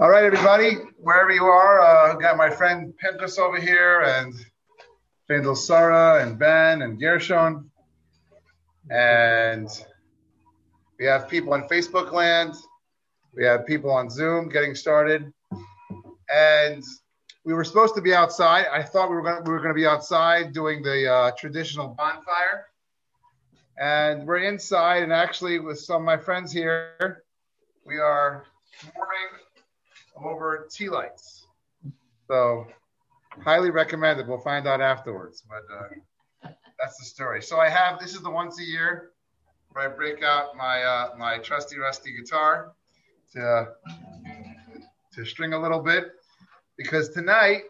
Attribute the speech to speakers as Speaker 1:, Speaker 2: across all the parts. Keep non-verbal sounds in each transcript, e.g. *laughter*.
Speaker 1: All right, everybody, wherever you are, uh, got my friend Pinchas over here, and Fendel Sara and Ben, and Gershon, and we have people on Facebook land. We have people on Zoom getting started, and we were supposed to be outside. I thought we were going to, we to be outside doing the uh, traditional bonfire, and we're inside. And actually, with some of my friends here, we are warming over tea lights. So highly recommended. We'll find out afterwards, but uh, *laughs* that's the story. So I have this is the once a year where I break out my uh, my trusty rusty guitar to to string a little bit because tonight,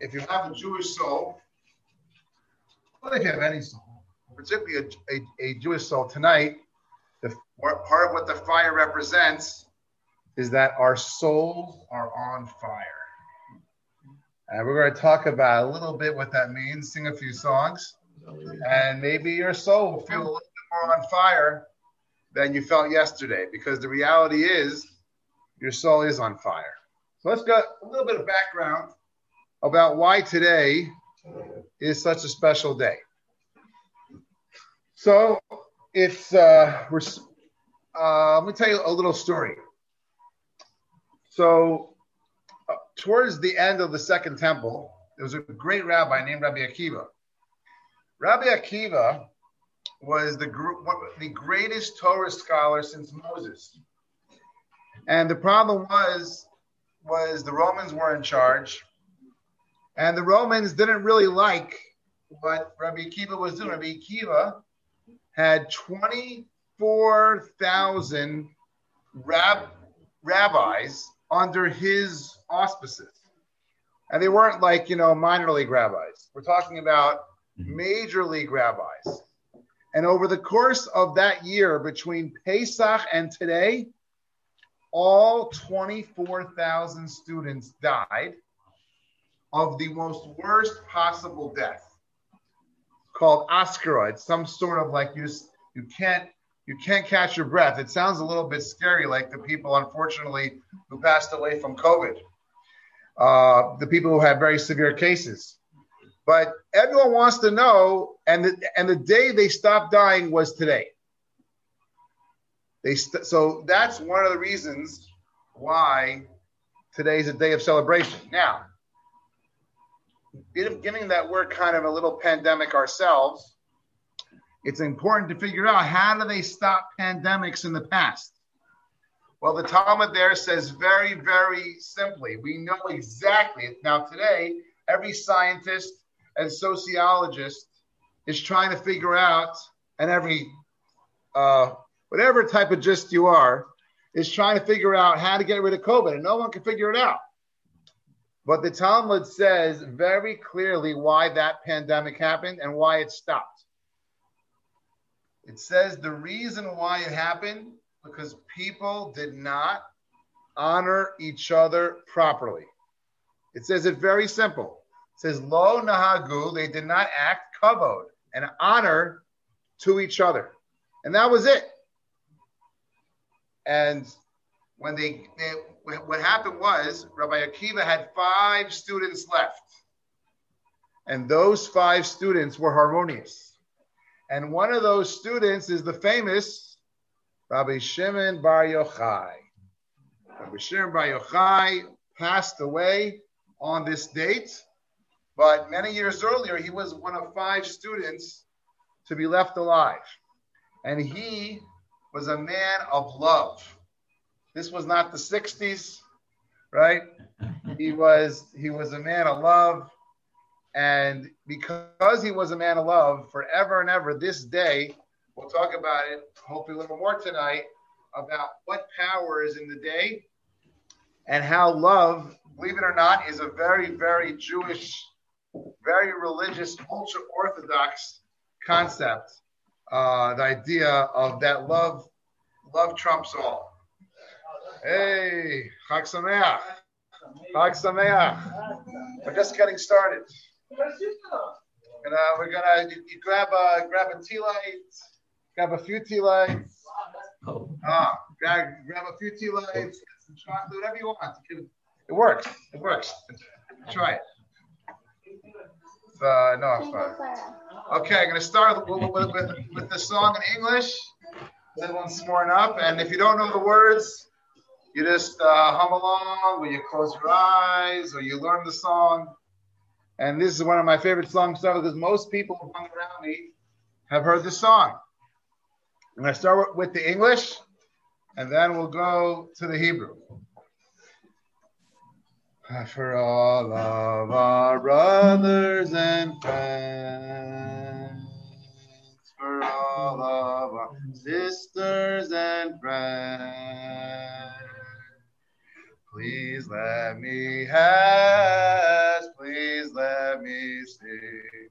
Speaker 1: if you have a Jewish soul, well, if you have any soul, particularly a, a, a Jewish soul tonight, part of what the fire represents is that our souls are on fire. And we're going to talk about a little bit what that means, sing a few songs, and maybe your soul will feel a little bit more on fire than you felt yesterday, because the reality is your soul is on fire. So let's get a little bit of background about why today is such a special day. So it's uh, we're uh, let me tell you a little story. So, uh, towards the end of the Second Temple, there was a great rabbi named Rabbi Akiva. Rabbi Akiva was the, the greatest Torah scholar since Moses. And the problem was, was the Romans were in charge, and the Romans didn't really like what Rabbi Akiva was doing. Rabbi Akiva had 24,000 rab- rabbis under his auspices. And they weren't like, you know, minor league rabbis. We're talking about mm-hmm. major league rabbis. And over the course of that year, between Pesach and today, all 24,000 students died of the most worst possible death called. It's some sort of like you just, you can't you can't catch your breath. It sounds a little bit scary, like the people, unfortunately, who passed away from COVID, uh, the people who had very severe cases. But everyone wants to know, and the, and the day they stopped dying was today. They st- so that's one of the reasons why today is a day of celebration. Now, given that we're kind of a little pandemic ourselves, it's important to figure out how do they stop pandemics in the past. Well, the Talmud there says very, very simply, we know exactly. Now, today, every scientist and sociologist is trying to figure out, and every, uh, whatever type of gist you are, is trying to figure out how to get rid of COVID, and no one can figure it out. But the Talmud says very clearly why that pandemic happened and why it stopped. It says the reason why it happened because people did not honor each other properly. It says it very simple. It says lo nahagu, they did not act kavod and honor to each other. And that was it. And when they, they what happened was Rabbi Akiva had five students left. And those five students were harmonious. And one of those students is the famous Rabbi Shimon Bar Yochai. Rabbi Shimon Bar Yochai passed away on this date, but many years earlier, he was one of five students to be left alive. And he was a man of love. This was not the 60s, right? He was he was a man of love. And because he was a man of love forever and ever, this day, we'll talk about it, hopefully a little more tonight, about what power is in the day and how love, believe it or not, is a very, very Jewish, very religious, ultra orthodox concept. Uh, the idea of that love, love trumps all. Hey, Chag Sameach. Chag Sameach. We're just getting started. And uh, we're gonna you, you grab a grab a tea light, grab a few tea lights. Oh. Ah, grab, grab a few tea lights, get some chocolate, whatever you want. It works. It works. Try it. Uh, no, it's fine. Okay, I'm going to start with, with, with, with the song in English. Everyone's smarting up. And if you don't know the words, you just uh, hum along, or you close your eyes, or you learn the song. And this is one of my favorite songs because most people hung around me have heard the song. And I'm going to start with the English, and then we'll go to the Hebrew. For all of our brothers and friends, for all of our sisters and friends, please let me ask, please let me sing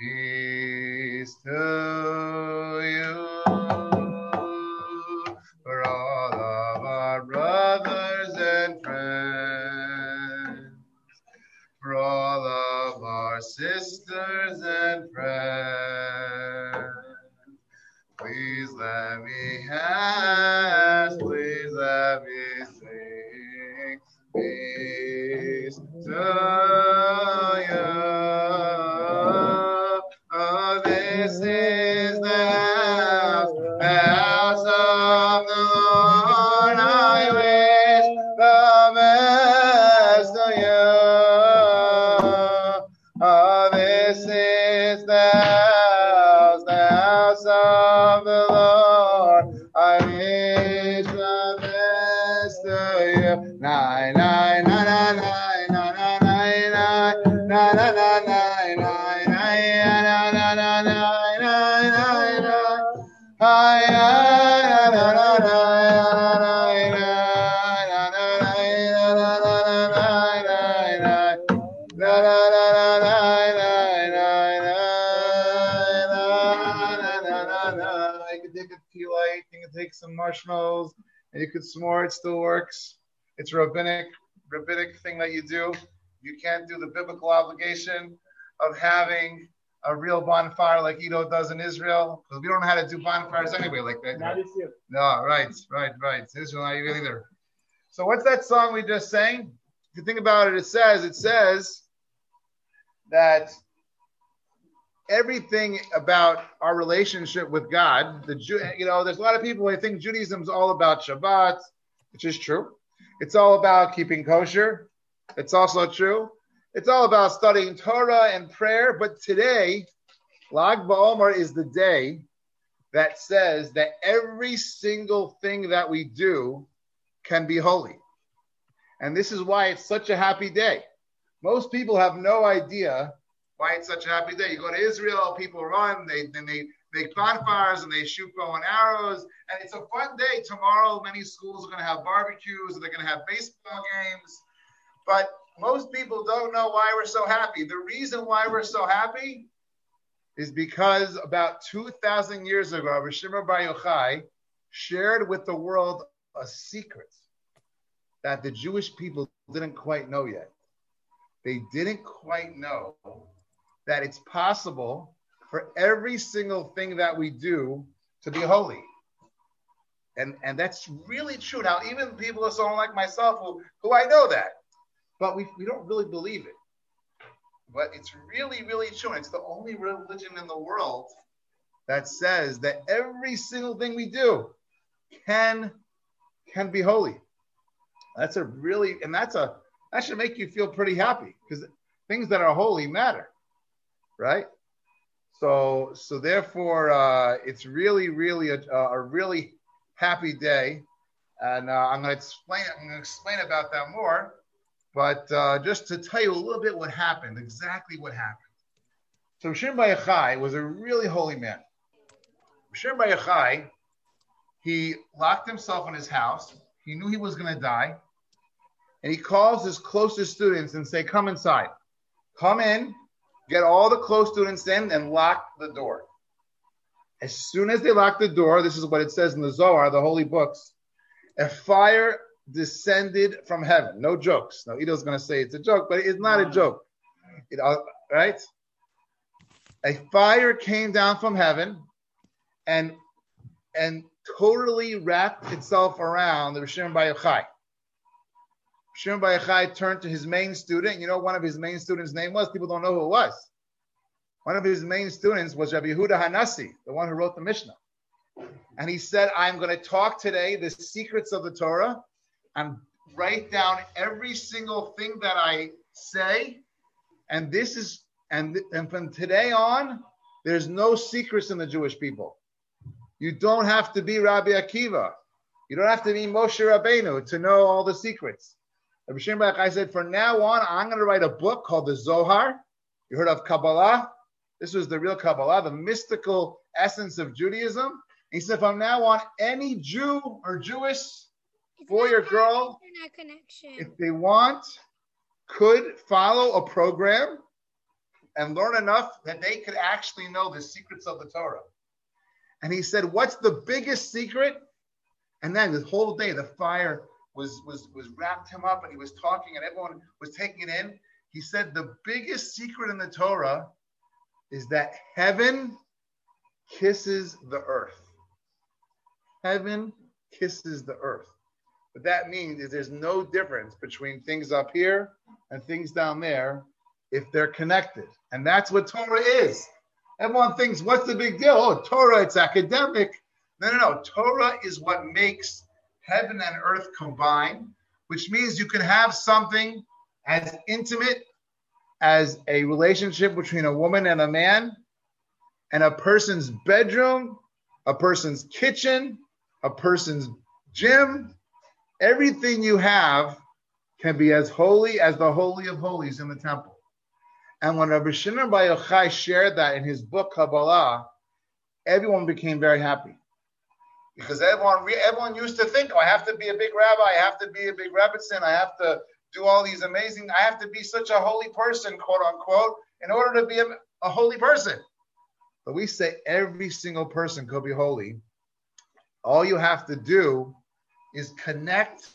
Speaker 1: peace to you. For all of our brothers and friends, for all of our sisters and friends, please let me have, please let me sing peace to marshmallows, and you could s'more, it still works. It's a rabbinic, rabbinic thing that you do. You can't do the biblical obligation of having a real bonfire like Edo does in Israel, because we don't know how to do bonfires anyway like that.
Speaker 2: Not year.
Speaker 1: No, right, right, right. Israel, not you either. So what's that song we just sang? If you think about it, it says, it says that everything about our relationship with God, the Jew, you know, there's a lot of people who think Judaism's all about Shabbat, which is true. It's all about keeping kosher. It's also true. It's all about studying Torah and prayer. But today, Lag BaOmer is the day that says that every single thing that we do can be holy. And this is why it's such a happy day. Most people have no idea why it's such a happy day. You go to Israel, people run, they then they make bonfires and they shoot bow and arrows, and it's a fun day. Tomorrow, many schools are going to have barbecues and they're going to have baseball games. But most people don't know why we're so happy. The reason why we're so happy is because about 2,000 years ago, Rishima Bar Yochai shared with the world a secret that the Jewish people didn't quite know yet. They didn't quite know that it's possible for every single thing that we do to be holy. And, and that's really true. Now, even people are someone like myself who, who I know that, but we, we don't really believe it. But it's really, really true. It's the only religion in the world that says that every single thing we do can can be holy. That's a really, and that's a that should make you feel pretty happy because things that are holy matter, right? So, so therefore, uh, it's really, really a, a really happy day, and uh, I'm going to explain. I'm going to explain about that more, but uh, just to tell you a little bit what happened, exactly what happened. So, Shimon Bar Yochai was a really holy man. Shimon Bar Yochai, he locked himself in his house. He knew he was going to die, and he calls his closest students and say, "Come inside, come in." Get all the close students in and lock the door. As soon as they lock the door, this is what it says in the Zohar, the holy books, a fire descended from heaven. No jokes. Now, Ido's going to say it's a joke, but it's not a joke. It, right? A fire came down from heaven and and totally wrapped itself around the Rishon Bar Yochai. Rishon Bar Yochai turned to his main student. You know, one of his main students' name was. People don't know who it was. One of his main students was Rabbi Yehuda Hanassi, the one who wrote the Mishnah. And he said, I'm going to talk today the secrets of the Torah and write down every single thing that I say. And this is, and, and from today on, there's no secrets in the Jewish people. You don't have to be Rabbi Akiva. You don't have to be Moshe Rabbeinu to know all the secrets. Rabbi Shimon I said, from now on, I'm going to write a book called the Zohar. You heard of Kabbalah? This was the real Kabbalah, the mystical essence of Judaism. He said, from now on, any Jew or Jewish boy or girl, if they want, could follow a program and learn enough that they could actually know the secrets of the Torah. And he said, What's the biggest secret? And then the whole day, the fire was, was, was wrapped him up and he was talking and everyone was taking it in. He said, The biggest secret in the Torah is that heaven kisses the earth. Heaven kisses the earth. What that means is there's no difference between things up here and things down there if they're connected. And that's what Torah is. Everyone thinks, what's the big deal? Oh, Torah, it's academic. No, no, no. Torah is what makes heaven and earth combine, which means you can have something as intimate as a relationship between a woman and a man, and a person's bedroom, a person's kitchen, a person's gym. Everything you have can be as holy as the Holy of Holies in the temple. And when Rabbi Shimon Bar Yochai shared that in his book Kabbalah, everyone became very happy. Because everyone, everyone used to think, oh, I have to be a big rabbi, I have to be a big Rebbetzin, I have to do all these amazing, I have to be such a holy person, quote unquote, in order to be a, a holy person. But we say every single person could be holy. All you have to do is connect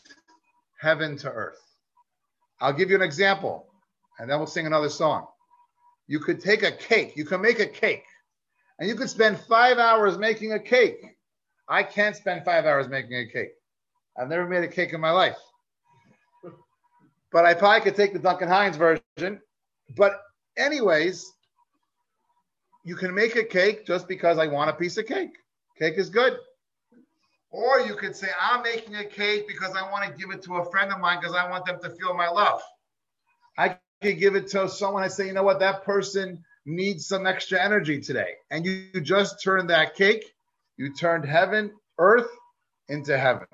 Speaker 1: heaven to earth. I'll give you an example, and then we'll sing another song you could take a cake, you can make a cake, and you could spend five hours making a cake. I can't spend five hours making a cake. I've never made a cake in my life. But I probably could take the Duncan Hines version. But, anyways, you can make a cake just because I want a piece of cake. Cake is good. Or you could say, I'm making a cake because I want to give it to a friend of mine because I want them to feel my love. I could give it to someone and say, you know what, that person needs some extra energy today. And you, you just turn that cake, you turned heaven, earth into heaven.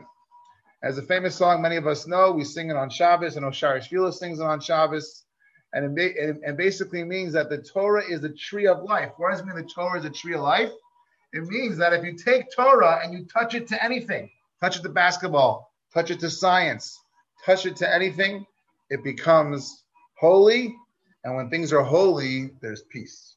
Speaker 1: As a famous song many of us know, we sing it on Shabbos, and Osiris Fila sings it on Shabbos. And it, it, basically means that the Torah is a tree of life. What does it mean the Torah is a tree of life? It means that if you take Torah and you touch it to anything, touch it to basketball, touch it to science, touch it to anything, it becomes holy, and when things are holy, there's peace.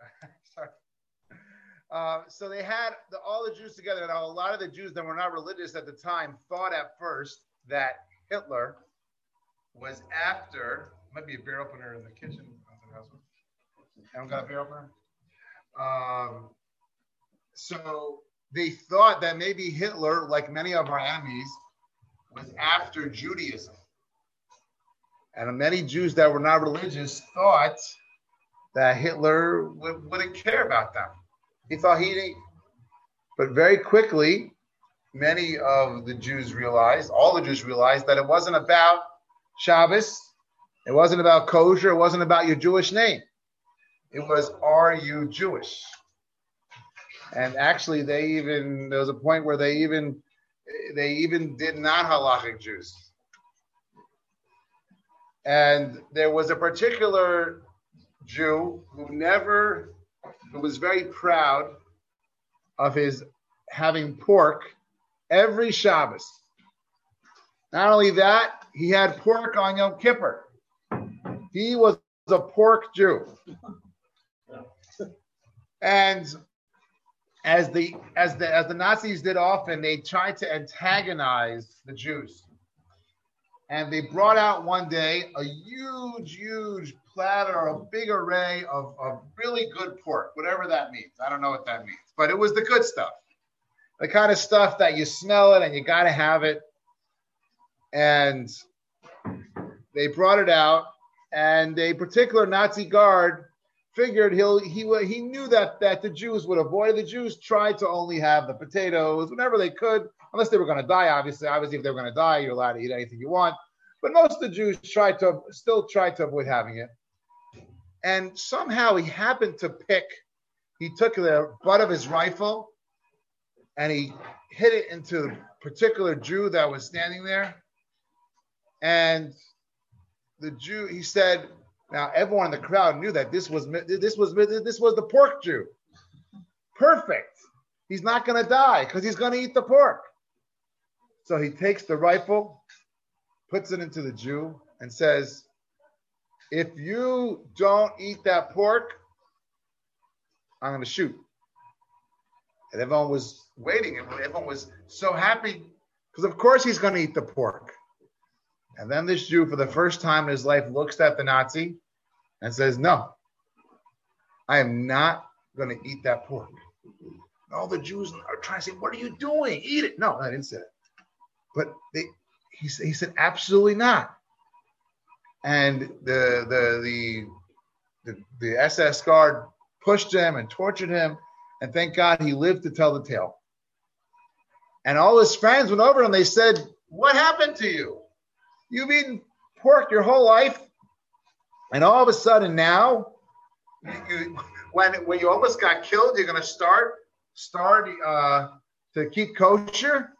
Speaker 1: *laughs* sorry. Uh, so they had the, all the Jews together. Now, a lot of the Jews that were not religious at the time thought at first that Hitler was after. Might be a beer opener in the kitchen. I Haven't got a beer opener. Um, so they thought that maybe Hitler, like many of our enemies, was after Judaism. And many Jews that were not religious thought that Hitler would, wouldn't care about them. He thought he didn't. But very quickly, many of the Jews realized, all the Jews realized, that it wasn't about Shabbos, it wasn't about kosher, it wasn't about your Jewish name. It was, are you Jewish? And actually, they even there was a point where they even they even did not halachic Jews. And there was a particular Jew who never, who was very proud of his having pork every Shabbos. Not only that, he had pork on Yom Kippur. He was a pork Jew. And as the as the as the Nazis did often, they tried to antagonize the Jews. And they brought out one day a huge, huge platter, or a big array of, of really good pork, whatever that means. I don't know what that means, but it was the good stuff. The kind of stuff that you smell it and you got to have it. And they brought it out, and a particular Nazi guard figured he'll he he knew that that the Jews would avoid. The Jews tried to only have the potatoes whenever they could, unless they were going to die. Obviously, obviously, if they were going to die, you're allowed to eat anything you want. But most of the Jews tried to still tried to avoid having it. And somehow he happened to pick. He took the butt of his rifle and he hit it into a particular Jew that was standing there. And the Jew, he said, now everyone in the crowd knew that this was this was this was the pork Jew. Perfect. He's not going to die because he's going to eat the pork. So he takes the rifle, puts it into the Jew, and says, "If you don't eat that pork, I'm going to shoot." And everyone was waiting. Everyone was so happy because, of course, he's going to eat the pork. And then this Jew, for the first time in his life, looks at the Nazi and says, No, I am not going to eat that pork. all the Jews are trying to say, What are you doing? Eat it. No, I didn't say it. But they, he, he said, Absolutely not. And the, the, the, the, the SS guard pushed him and tortured him. And thank God he lived to tell the tale. And all his friends went over and they said, What happened to you? You've eaten pork your whole life, and all of a sudden now, you, when when you almost got killed, you're going to start start uh, to keep kosher.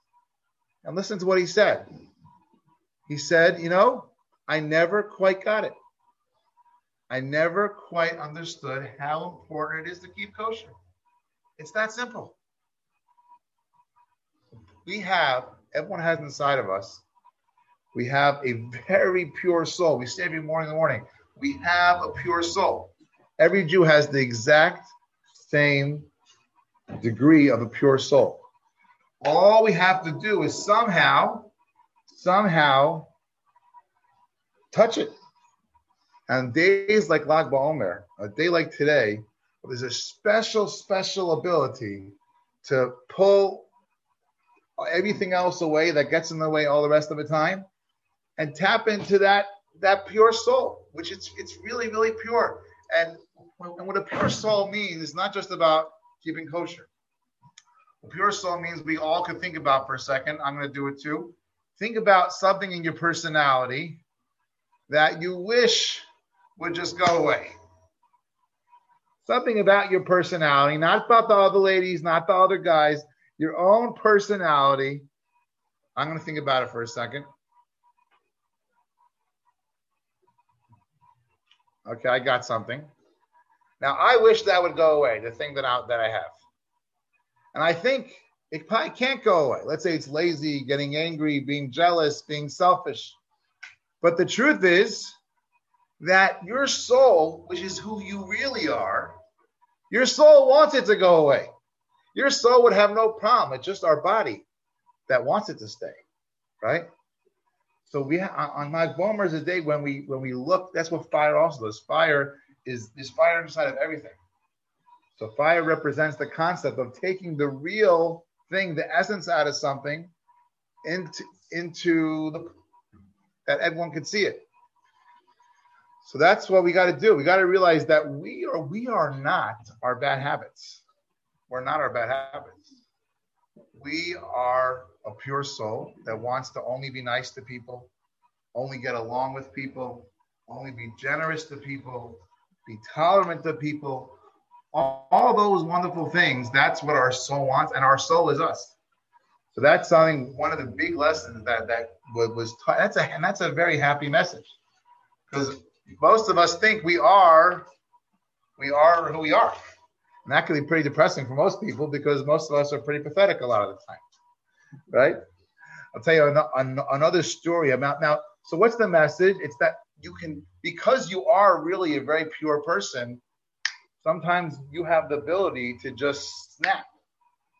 Speaker 1: And listen to what he said. He said, "You know, I never quite got it. I never quite understood how important it is to keep kosher. It's that simple. We have everyone has inside of us we have a very pure soul. We say every morning in the morning, we have a pure soul. Every Jew has the exact same degree of a pure soul. All we have to do is somehow, somehow touch it. And days like Lag BaOmer, a day like today, there's a special, special ability to pull everything else away that gets in the way all the rest of the time and tap into that that pure soul, which it's it's really really pure. And, and what a pure soul means is not just about keeping kosher. A pure soul means we all could think about for a second. I'm going to do it too. Think about something in your personality that you wish would just go away. Something about your personality, not about the other ladies, not the other guys, your own personality. I'm going to think about it for a second. Okay, I got something. Now I wish that would go away, the thing that I, that I have. And I think it probably can't go away. Let's say it's lazy, getting angry, being jealous, being selfish. But the truth is that your soul, which is who you really are, your soul wants it to go away. Your soul would have no problem. It's just our body that wants it to stay, right? So we on Lag BaOmer is a day when we when we look. That's what fire also does. Fire is is fire inside of everything. So fire represents the concept of taking the real thing, the essence out of something, into into the that everyone can see it. So that's what we got to do. We got to realize that we are we are not our bad habits. We're not our bad habits. We are a pure soul that wants to only be nice to people, only get along with people, only be generous to people, be tolerant to people, all, all those wonderful things. That's what our soul wants, and our soul is us. So that's something. One of the big lessons that that was taught. That's a and that's a very happy message because most of us think we are we are who we are. And that can be pretty depressing for most people because most of us are pretty pathetic a lot of the time right? I'll tell you an, an, another story about now. So, what's the message? It's that you can, because you are really a very pure person, sometimes you have the ability to just snap.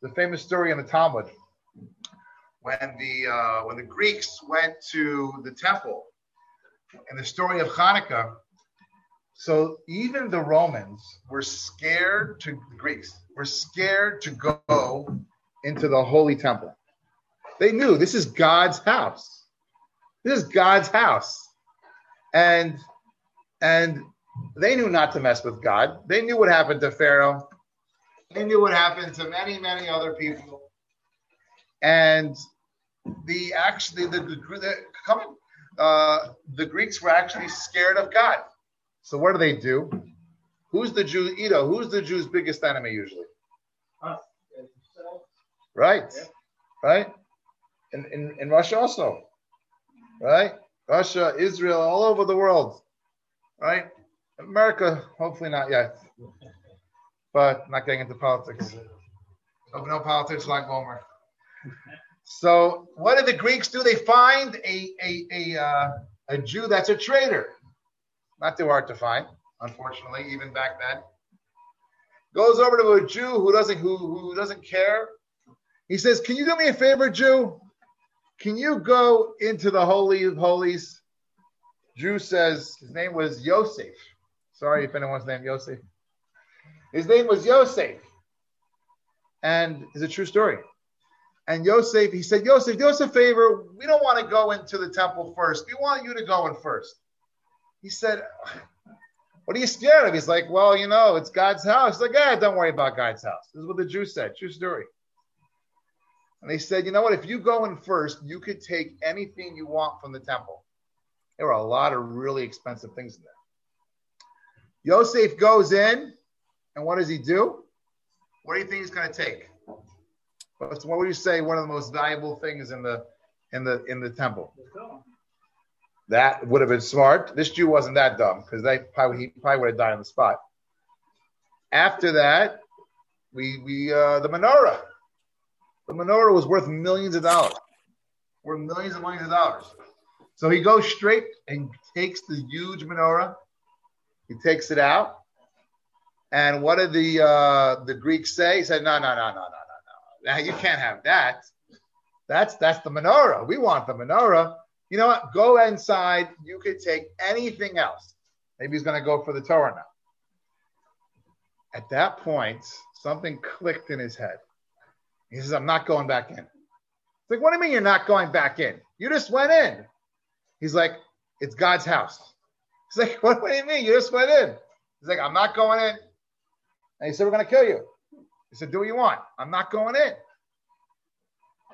Speaker 1: The famous story in the Talmud when the uh, when the Greeks went to the temple, and the story of Hanukkah. So even the Romans were scared to the Greeks were scared to go into the holy temple. They knew this is God's house. This is God's house. And and they knew not to mess with God. They knew what happened to Pharaoh. They knew what happened to many, many other people. And the actually the, the coming uh, the Greeks were actually scared of God. So what do they do? Who's the Jew? Edo, who's the Jew's biggest enemy usually? Right. Right in, in, in Russia also, right? Russia, Israel, all over the world, right? America, hopefully not yet, but not getting into politics. No, no politics Lag BaOmer. *laughs* So, what did the Greeks do? They find a a a, uh, a Jew that's a traitor. Not too hard to find, unfortunately, even back then. Goes over to a Jew who doesn't who, who doesn't care. He says, "Can you do me a favor, Jew? Can you go into the Holy of Holies? Jew says his name was Yosef. Sorry if anyone's named Yosef. His name was Yosef. And it's a true story. And Yosef, he said, Yosef, do us a favor. We don't want to go into the temple first. We want you to go in first. He said, What are you scared of? He's like, Well, you know, it's God's house. He's like, Yeah, don't worry about God's house. This is what the Jew said. True story. And they said, you know what? If you go in first, you could take anything you want from the temple. There were a lot of really expensive things in there. Yosef goes in, and what does he do? What do you think he's going to take? What would you say one of the most valuable things in the in the in the temple? That would have been smart. This Jew wasn't that dumb because they probably he probably would have died on the spot. After that, we we uh, the menorah. The menorah was worth millions of dollars, worth millions and millions of dollars. So he goes straight and takes the huge menorah. He takes it out. And what did the uh, the Greeks say? He said, no, no, no, no, no, no, no. Now you can't have that. That's that's the menorah. We want the menorah. You know what? Go inside. You could take anything else. Maybe he's going to go for the Torah now. At that point, something clicked in his head. He says, I'm not going back in. It's like, what do you mean you're not going back in? You just went in. He's like, it's God's house. He's like, what, *laughs* what do you mean? You just went in. He's like, I'm not going in. And he said, we're going to kill you. He said, do what you want. I'm not going in.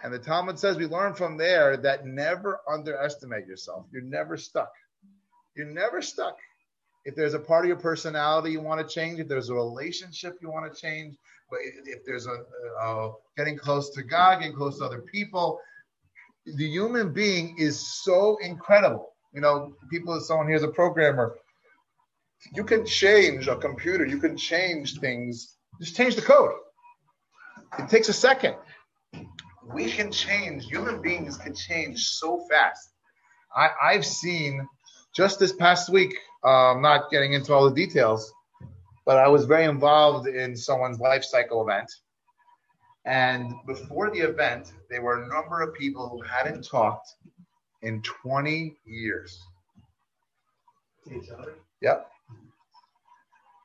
Speaker 1: And the Talmud says we learn from there that never underestimate yourself. You're never stuck. You're never stuck. If there's a part of your personality you want to change, if there's a relationship you want to change, but if there's a, a getting close to God, getting close to other people, the human being is so incredible. You know, people, someone here's a programmer. You can change a computer. You can change things. Just change the code. It takes a second. We can change. Human beings can change so fast. I, I've seen just this past week. Uh, I'm not getting into all the details, but I was very involved in someone's life cycle event. And before the event, there were a number of people who hadn't talked in 20 years.
Speaker 2: Each other.
Speaker 1: Yep.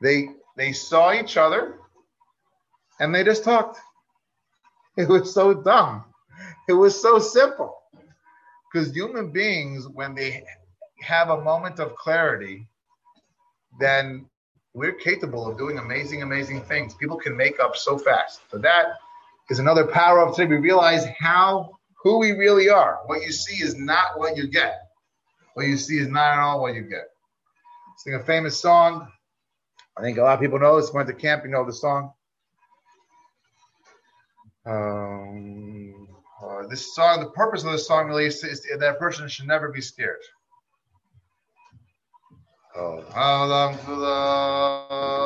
Speaker 1: They they saw each other and they just talked. *laughs* It was so dumb. It was so simple. Because human beings, when they have a moment of clarity, then we're capable of doing amazing, amazing things. People can make up so fast. So that is another power of today. We realize how who we really are. What you see is not what you get. What you see is not at all what you get. Sing a famous song. I think a lot of people know this. Went to camp, you know the song. Um, uh, this song, the purpose of this song really is, is that person should never be scared. Oh, how long to love?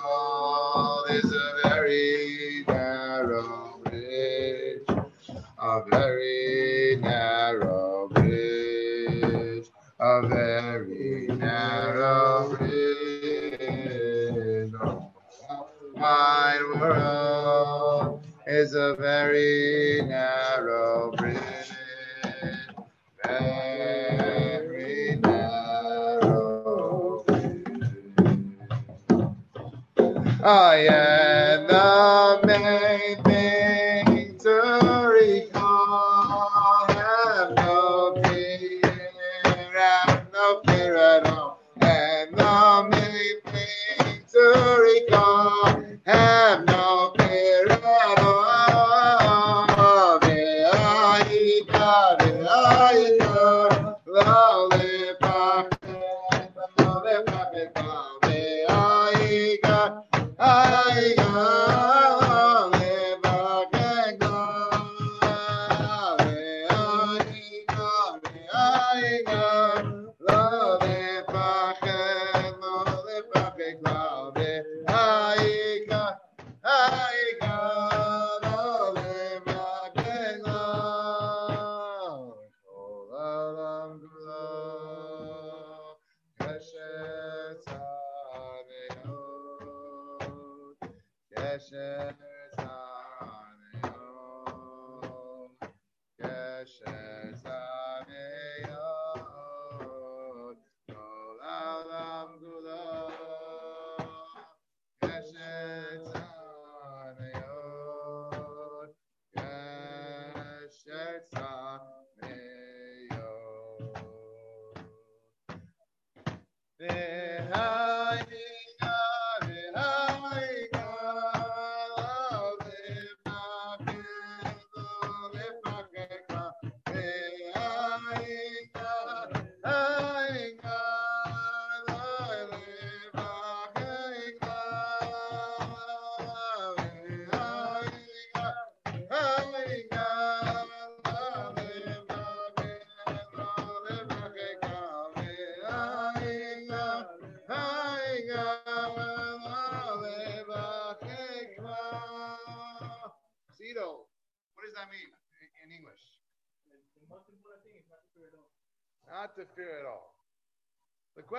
Speaker 1: Oh, I am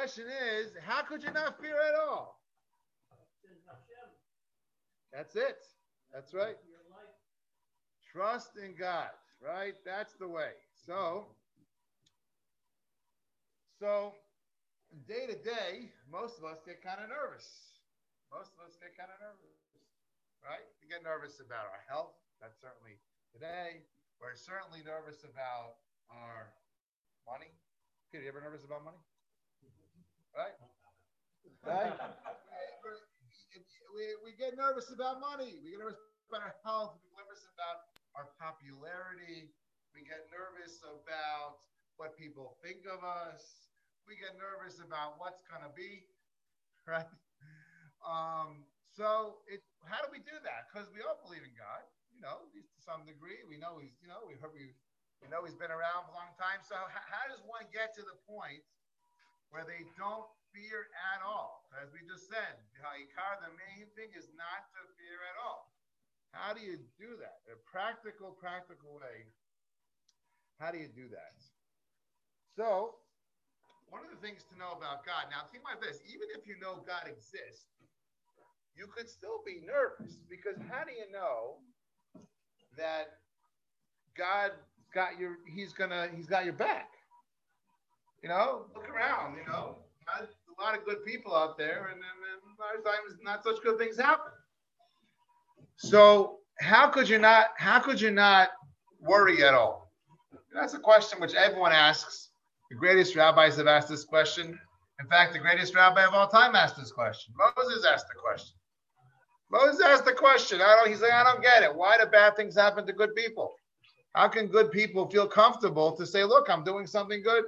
Speaker 1: question is, how could you not fear at all? That's it. That's right. Trust in God, right? That's the way. So, so day to day, most of us get kind of nervous. Most of us get kind of nervous, right? We get nervous about our health. That's certainly today. We're certainly nervous about our money. Peter, you ever nervous about money? Right? Right? *laughs* we, we get nervous about money. We get nervous about our health. We get nervous about our popularity. We get nervous about what people think of us. We get nervous about what's going to be, *laughs* right? Um, so it, how do we do that? Because we all believe in God, you know, to some degree. We know he's, you know, we heard we, we know he's been around a long time. So how, how does one get to the point where they don't fear at all? As we just said, the main thing is not to fear at all. How do you do that? A practical, practical way. How do you do that? So, one of the things to know about God. Now, think about this. Even if you know God exists, you could still be nervous because how do you know that God got your? He's gonna. He's got your back. You know, look around. You know, God's a lot of good people out there, and then a lot of times not such good things happen. So how could you not? How could you not worry at all? That's a question which everyone asks. The greatest rabbis have asked this question. In fact, the greatest rabbi of all time asked this question. Moses asked the question. Moses asked the question. I don't. He's like, I don't get it. Why do bad things happen to good people? How can good people feel comfortable to say, "Look, I'm doing something good"?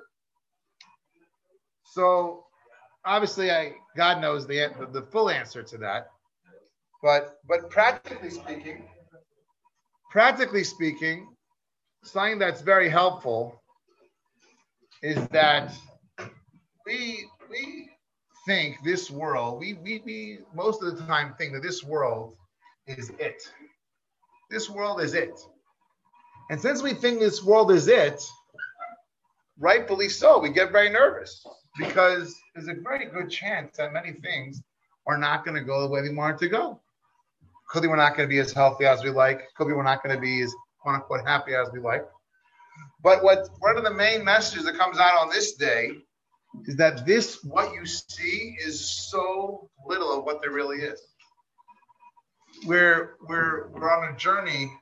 Speaker 1: So, obviously, I God knows the the, full answer to that. But but practically speaking, practically speaking, something that's very helpful is that we we think this world, we, we we most of the time think that this world is it. This world is it. And since we think this world is it, rightfully so, we get very nervous because there's a very good chance that many things are not going to go the way we want it to go. Could be we're not going to be as healthy as we like. Could be we're not going to be as quote unquote happy as we like. But what one of the main messages that comes out on this day is that this what you see is so little of what there really is. We're we're we're on a journey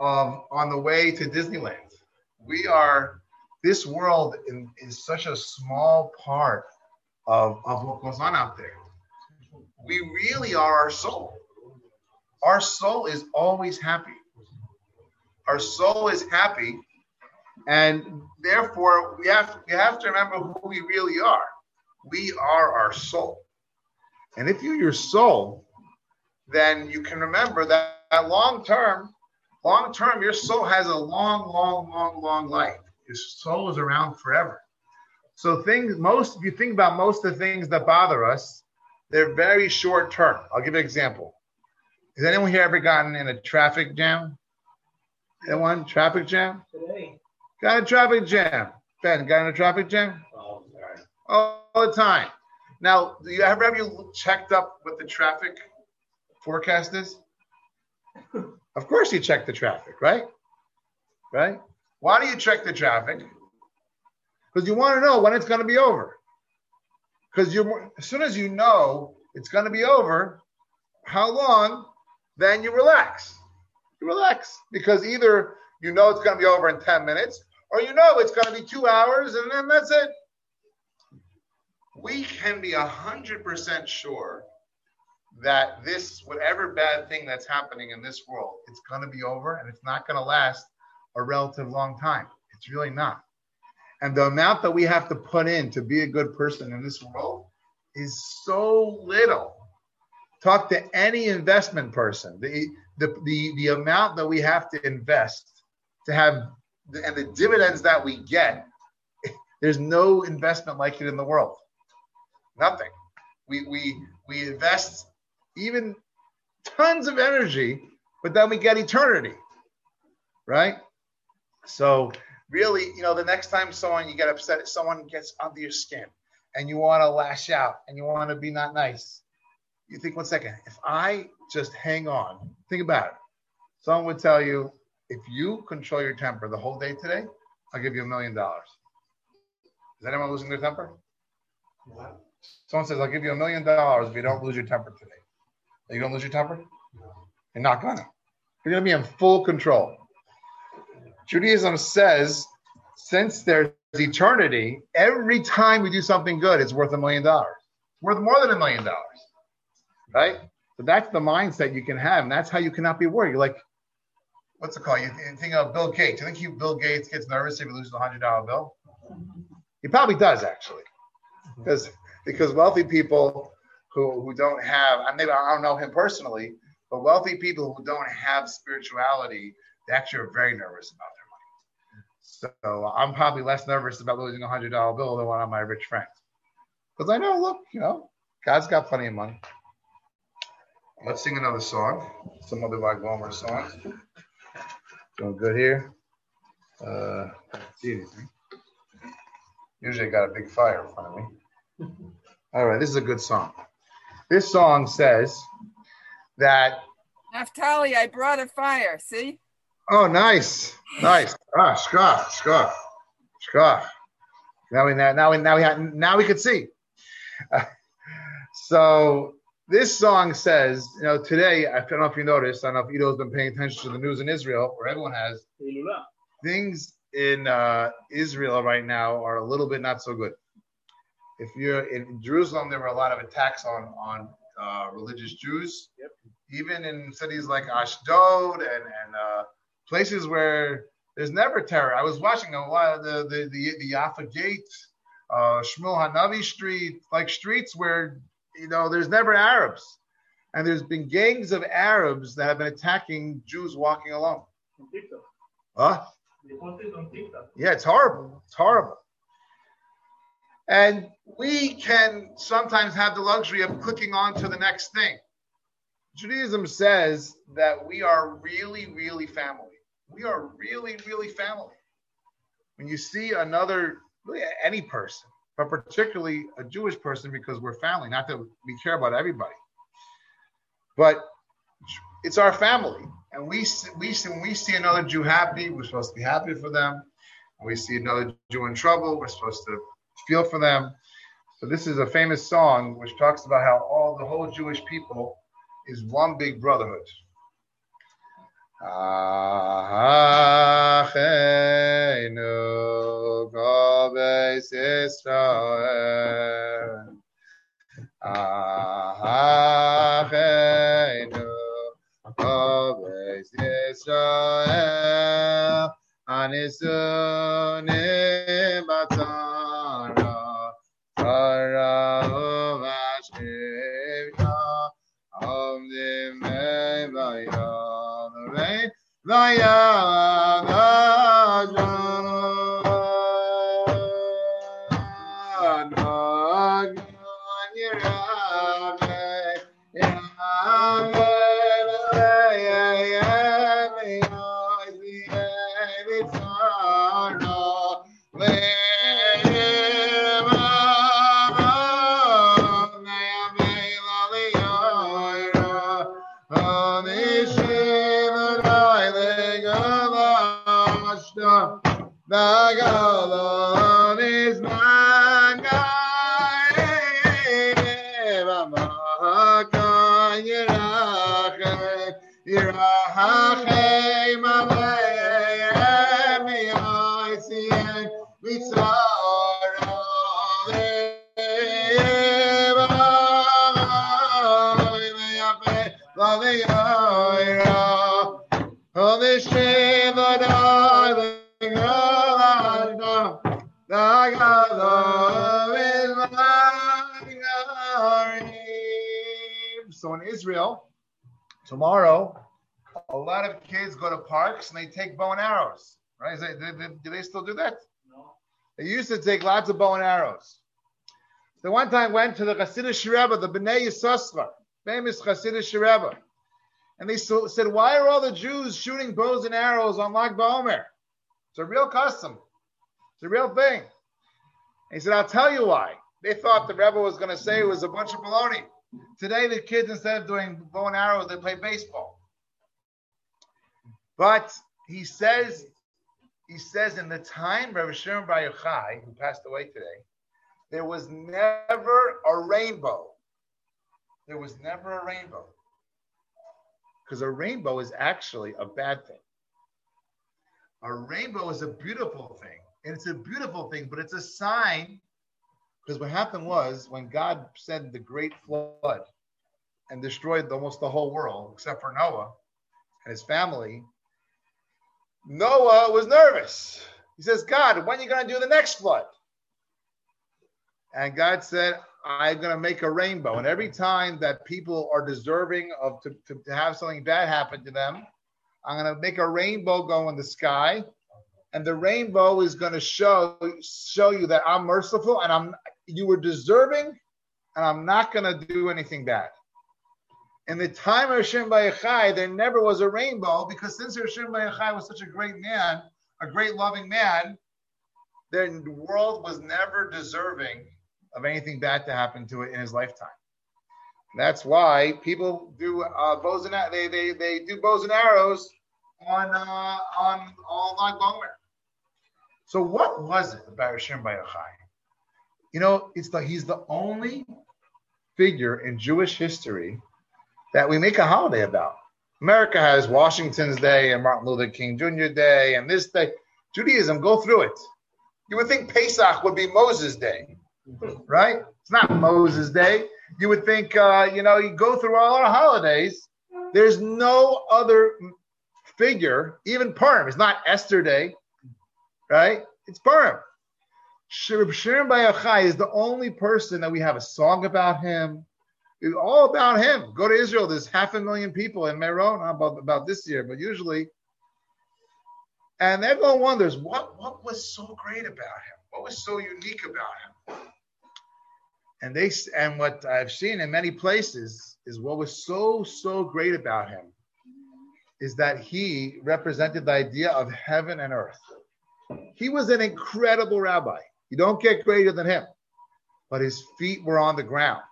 Speaker 1: um, on the way to Disneyland. We are this world in, is such a small part of, of what goes on out there. We really are our soul. Our soul is always happy. Our soul is happy, and therefore we have we have to remember who we really are. We are our soul. And if you're your soul, then you can remember that, that long term, long term, your soul has a long, long, long, long life. Your soul is around forever. So things most if you think about most of the things that bother us, they're very short term. I'll give you an example. Has anyone here ever gotten in a traffic jam? Anyone? Traffic jam?
Speaker 2: Today.
Speaker 1: Got a traffic jam. Ben, got in a traffic jam?
Speaker 2: Oh, sorry.
Speaker 1: All the time. Now, do you ever have you checked up what the traffic forecast is? *laughs* of course you check the traffic, right? Right? Why do you check the traffic? Because you want to know when it's going to be over. Because you as soon as you know it's going to be over, how long then you relax. You relax because either you know it's going to be over in 10 minutes or you know it's going to be two hours and then that's it. We can be 100% sure that this, whatever bad thing that's happening in this world, it's going to be over and it's not going to last a relative long time. It's really not. And the amount that we have to put in to be a good person in this world is so little Talk to any investment person. The, the, the, the amount that we have to invest to have, and the dividends that we get, *laughs* there's no investment like it in the world. Nothing. We, we, we invest even tons of energy, but then we get eternity, right? So really, you know, the next time someone you get upset, someone gets under your skin, and you want to lash out, and you want to be not nice, you think one second, if I just hang on, think about it. Someone would tell you, if you control your temper the whole day today, I'll give you a million dollars. Is anyone losing their temper?
Speaker 2: What?
Speaker 1: Someone says, I'll give you a million dollars if you don't lose your temper today. Are you gonna lose your temper? You're not gonna. You're gonna be in full control. Judaism says, since there's eternity, every time we do something good, it's worth a million dollars. It's worth more than a million dollars. Right? So that's the mindset you can have, and that's how you cannot be worried. You're like, what's it called? You you think of Bill Gates. You think he, Bill Gates gets nervous if he loses a hundred dollar bill? He probably does actually, because because wealthy people who who don't have, I maybe I don't know him personally, but wealthy people who don't have spirituality, actually are very nervous about their money. So I'm probably less nervous about losing a hundred dollar bill than one of my rich friends, because I know, look, you know, God's got plenty of money. Let's sing another song, some other like Wilmer songs. Doing good here. Uh, see. Usually I got a big fire in front of me. All right, this is a good song. This song says that,
Speaker 3: Naphtali, I brought a fire. See?
Speaker 1: Oh, nice, nice. Ah, shkach, shkach, shkach. Now we now now we now we have, now we could see. *laughs* so this song says, you know, today I don't know if you noticed. I don't know if Ido's been paying attention to the news in Israel, or everyone has. Things in uh, Israel right now are a little bit not so good. If you're in Jerusalem, there were a lot of attacks on on uh, religious Jews.
Speaker 2: Yep.
Speaker 1: Even in cities like Ashdod and and uh, places where there's never terror. I was watching a lot of the the the, the Yaffa Gate, uh, Shmuel Hanavi Street, like streets where you know there's never Arabs, and there's been gangs of Arabs that have been attacking Jews walking alone.
Speaker 2: On TikTok.
Speaker 1: Huh?
Speaker 2: They posted on TikTok.
Speaker 1: Yeah, it's horrible. It's horrible. And we can sometimes have the luxury of clicking on to the next thing. Judaism says that we are really, really family. We are really, really family. When you see another, really any person, but particularly a Jewish person, because we're family, not that we care about everybody, but it's our family. And we we see, when we see another Jew happy, we're supposed to be happy for them. When we see another Jew in trouble, we're supposed to feel for them. So this is a famous song which talks about how all the whole Jewish people is one big brotherhood. Achenu kol beis Yisrael. Achenu kol beis Yisrael. Anisunim Vayam tomorrow, a lot of kids go to parks and they take bow and arrows. Right? That- do, do- they still do that?
Speaker 2: No.
Speaker 1: They used to take lots of bow and arrows. The one time went to the Hasidic Rebbe, the Bnei Yissaschar, famous Hasidic Rebbe. And they so- said, why are all the Jews shooting bows and arrows on Lag BaOmer? It's a real custom. It's a real thing. And he said, I'll tell you why. They thought the Rebbe was going to say it was a bunch of baloney. Today, the kids, instead of doing bow and arrows, they play baseball. But he says, he says in the time Rav Shimon Bar Yochai, who passed away today, there was never a rainbow. There was never a rainbow. Because a rainbow is actually a bad thing. A rainbow is a beautiful thing. And it's a beautiful thing, but it's a sign. Because what happened was when God sent the great flood and destroyed almost the whole world, except for Noah and his family, Noah was nervous. He says, God, when are you going to do the next flood? And God said, I'm going to make a rainbow. And every time that people are deserving of to, to, to have something bad happen to them, I'm going to make a rainbow go in the sky. And the rainbow is going to show show you that I'm merciful and I'm you were deserving, and I'm not going to do anything bad. In the time of Hashem Bayachai, there never was a rainbow because since Hashem Bayachai was such a great man, a great loving man, the world was never deserving of anything bad to happen to it in his lifetime. That's why people do uh, bows and they, they they do bows and arrows on uh, on Lag BaOmer. So what was it about Hashem Bayachai? You know, it's the he's the only figure in Jewish history that we make a holiday about. America has Washington's Day and Martin Luther King Jr. Day and this day. Judaism, go through it. You would think Pesach would be Moses' Day, right? It's not Moses' Day. You would think, uh, you know, you go through all our holidays. There's no other figure, even Purim. It's not Esther Day, right? It's Purim. Shimon Bar Yochai is the only person that we have a song about him. It's all about him. Go to Israel. There's half a million people in Meron. About about this year, but usually, and everyone wonders what what was so great about him. What was so unique about him? And they and what I've seen in many places is what was so so great about him is that he represented the idea of heaven and earth. He was an incredible rabbi. You don't get greater than him. But his feet were on the ground.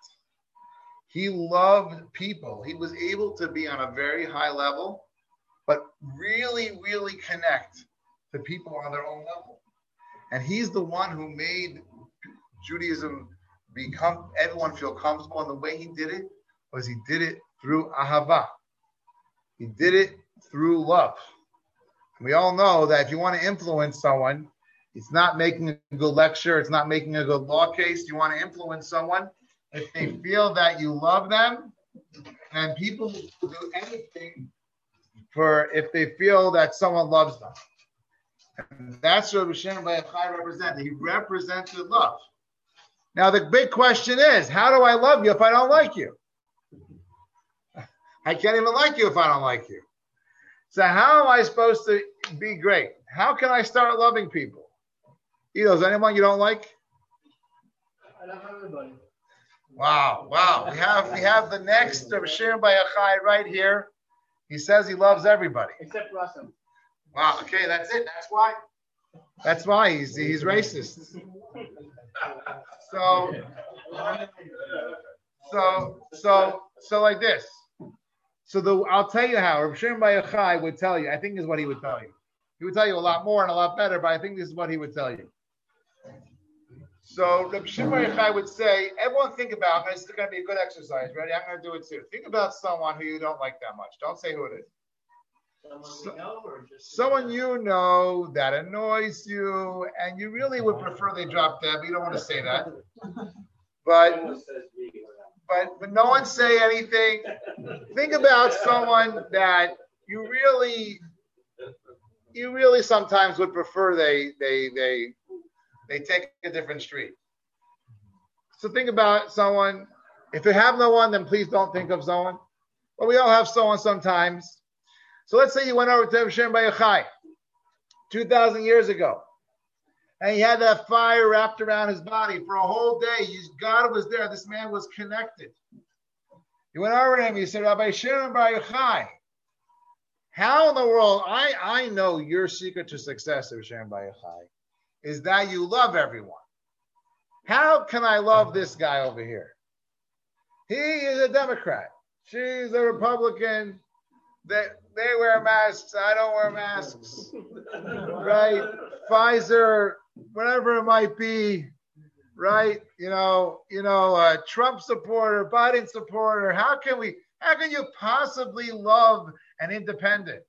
Speaker 1: He loved people. He was able to be on a very high level, but really, really connect to people on their own level. And he's the one who made Judaism become everyone feel comfortable. And the way he did it was he did it through ahava. He did it through love. And we all know that if you want to influence someone, it's not making a good lecture. It's not making a good law case. You want to influence someone. If they feel that you love them, and people will do anything for if they feel that someone loves them. And that's what Hashem Bayachai represented. He represented love. Now the big question is, how do I love you if I don't like you? *laughs* I can't even like you if I don't like you. So how am I supposed to be great? How can I start loving people? Edo, is anyone you don't like?
Speaker 2: I love everybody.
Speaker 1: Wow, wow. We have we have the next Bar Yochai right here. He says he loves everybody.
Speaker 2: Except Russell.
Speaker 1: Wow, okay, that's it. That's why. That's why he's he's racist. So so so so like this. So the I'll tell you how Rav Shimon Bar Yochai would tell you. I think is what he would tell you. He would tell you a lot more and a lot better, but I think this is what he would tell you. So Reb Shimon Yochai would say, everyone think about, this is going to be a good exercise. Ready? I'm going to do it too. Think about someone who you don't like that much. Don't say who it is.
Speaker 2: Someone
Speaker 1: So-
Speaker 2: know or just
Speaker 1: Someone you know that annoys you, and you really would prefer they drop dead, but you don't want to say that. *laughs* But but but no one say anything. Think about someone that you really you really sometimes would prefer they they they they take a different street. So think about someone. If you have no one, then please don't think of someone. But we all have someone sometimes. So let's say you went over to Hashem Bayachai 2,000 years ago. And he had that fire wrapped around his body for a whole day. God was there. This man was connected. You went over to him. You said, Rabbi Shimon Bar Yochai, how in the world? I, I know your secret to success, Hashem Bar Yochai, is that you love everyone. How can I love this guy over here? He is a Democrat. She's a Republican. They, they wear masks. I don't wear masks. *laughs* Right? Pfizer, whatever it might be, right? You know, you know, uh, Trump supporter, Biden supporter. How can we? How can you possibly love an independent?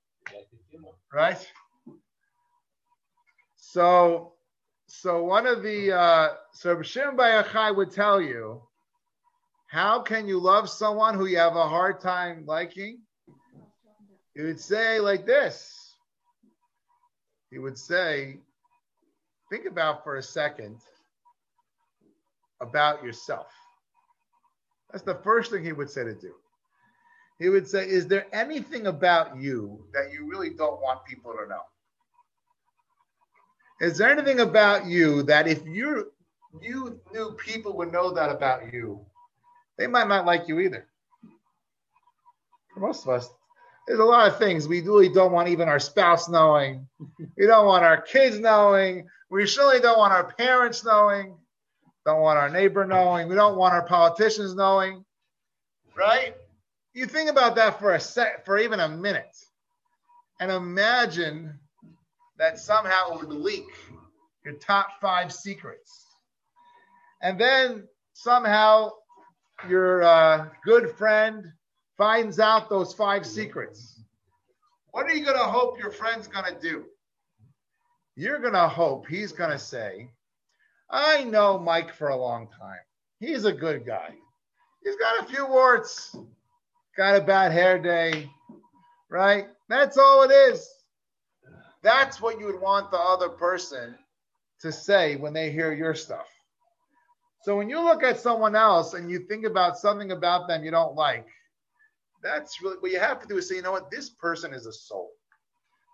Speaker 1: Right? So, so one of the uh, so Shimon Bar Yochai would tell you, how can you love someone who you have a hard time liking? He would say like this. He would say, think about for a second about yourself. That's the first thing he would say to do. He would say, Is there anything about you that you really don't want people to know? Is there anything about you that if you you knew people would know that about you, they might not like you either? For most of us, there's a lot of things we really don't want even our spouse knowing. We don't want our kids knowing. We surely don't want our parents knowing. Don't want our neighbor knowing. We don't want our politicians knowing. Right? You think about that for a sec, for even a minute, and imagine that somehow would leak your top five secrets, and then somehow your uh, good friend finds out those five secrets. What are you going to hope your friend's going to do? You're going to hope he's going to say, I know Mike for a long time. He's a good guy. He's got a few warts, got a bad hair day, right? That's all it is. That's what you would want the other person to say when they hear your stuff. So when you look at someone else and you think about something about them you don't like, that's really what you have to do is say, you know what, this person is a soul.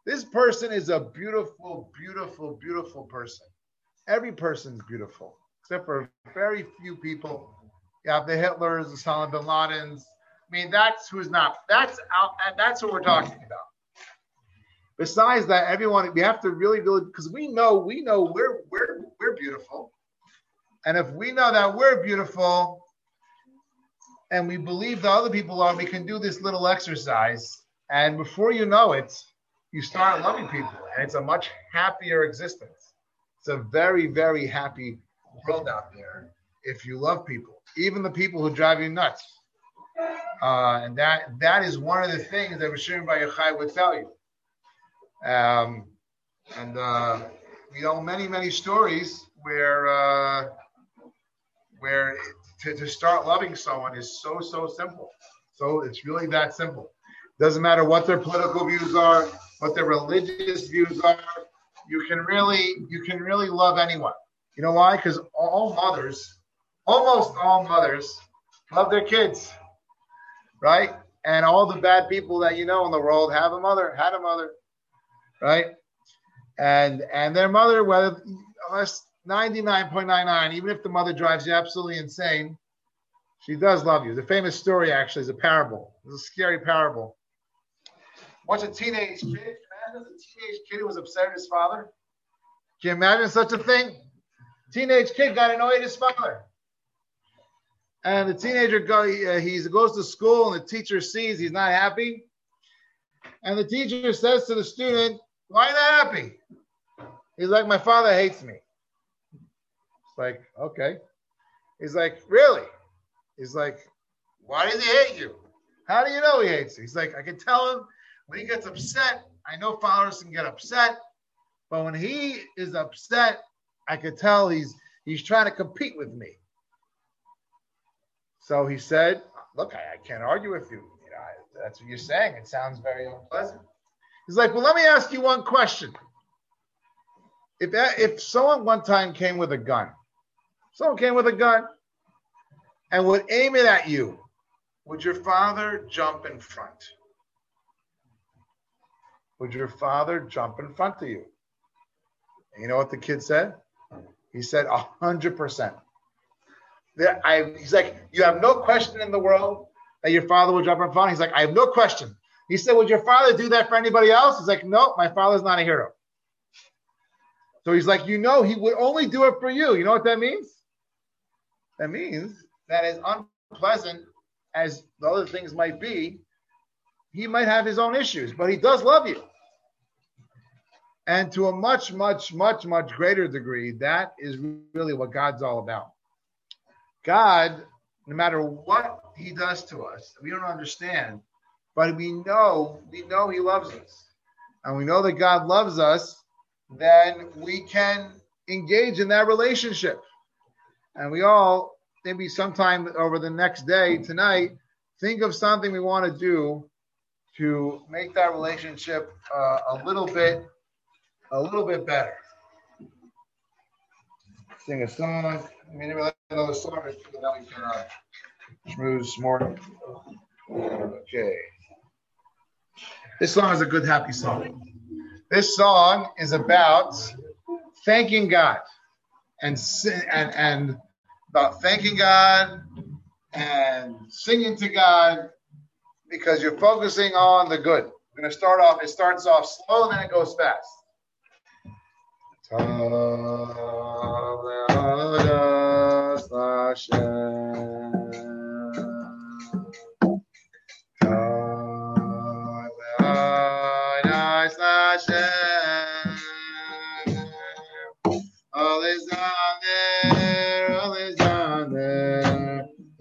Speaker 1: This person is a beautiful, beautiful, beautiful person. Every person's beautiful, except for very few people. Have the Hitlers, the Osama bin Ladens. I mean, that's who's not. That's out, that's what we're talking about. Besides that, everyone we have to really, really, because we know we know we're we're we're beautiful, and if we know that we're beautiful, and we believe the other people are, we can do this little exercise, and before you know it, you start loving people, and it's a much happier existence. It's a very, very happy world out there if you love people, even the people who drive you nuts. Uh, and that that is one of the things that Rishon Bar Yochai would tell you. Um, and uh, you know many many stories where uh, where to, to start loving someone is so so simple. So it's really that simple. Doesn't matter what their political views are, what their religious views are. You can really you can really love anyone. You know why? Because all mothers, almost all mothers, love their kids, right? And all the bad people that you know in the world have a mother, had a mother, right? And and their mother, whether unless 99.99, even if the mother drives you absolutely insane, she does love you. The famous story actually is a parable. It's a scary parable. Once a teenage kid, imagine a teenage kid who was upset at his father. Can you imagine such a thing? Teenage kid got annoyed at his father. And the teenager go, uh, he goes to school and the teacher sees he's not happy. And the teacher says to the student, Why not happy? He's like, My father hates me. It's like, okay. He's like, Really? He's like, Why does he hate you? How do you know he hates you? He's like, I can tell him when he gets upset. I know fathers can get upset, but when he is upset, I could tell he's he's trying to compete with me. So he said, Look, I, I can't argue with you. you know, I, that's what you're saying. It sounds very unpleasant. He's like, Well, let me ask you one question. If, if someone one time came with a gun, someone came with a gun and would aim it at you, would your father jump in front? Would your father jump in front of you? And you know what the kid said? He said, a hundred percent. He's like, you have no question in the world that your father will jump in front. He's like, I have no question. He said, would your father do that for anybody else? He's like, no, my father's not a hero. So he's like, you know, he would only do it for you. You know what that means? That means that as unpleasant as the other things might be, he might have his own issues, but he does love you. And to a much, much, much, much greater degree, that is really what God's all about. God, no matter what he does to us, we don't understand, but we know, we know he loves us. And we know that God loves us, then we can engage in that relationship. And we all, maybe sometime over the next day, tonight, think of something we want to do to make that relationship uh, a little bit a little bit better. Sing a song. I mean, another song and then we can uh, more. Okay. This song is a good, happy song. This song is about thanking God and and and about thanking God and singing to God because you're focusing on the good. We're going to start off. It starts off slow and then it goes fast. All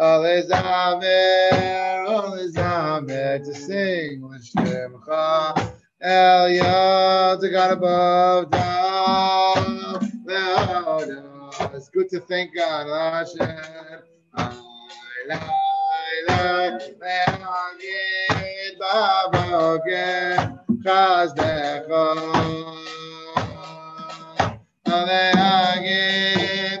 Speaker 1: Alizamer, Alizamer, to sing L'shemcha El to God above. It's good to thank God, Hashem. Chazdecha, Aleagid,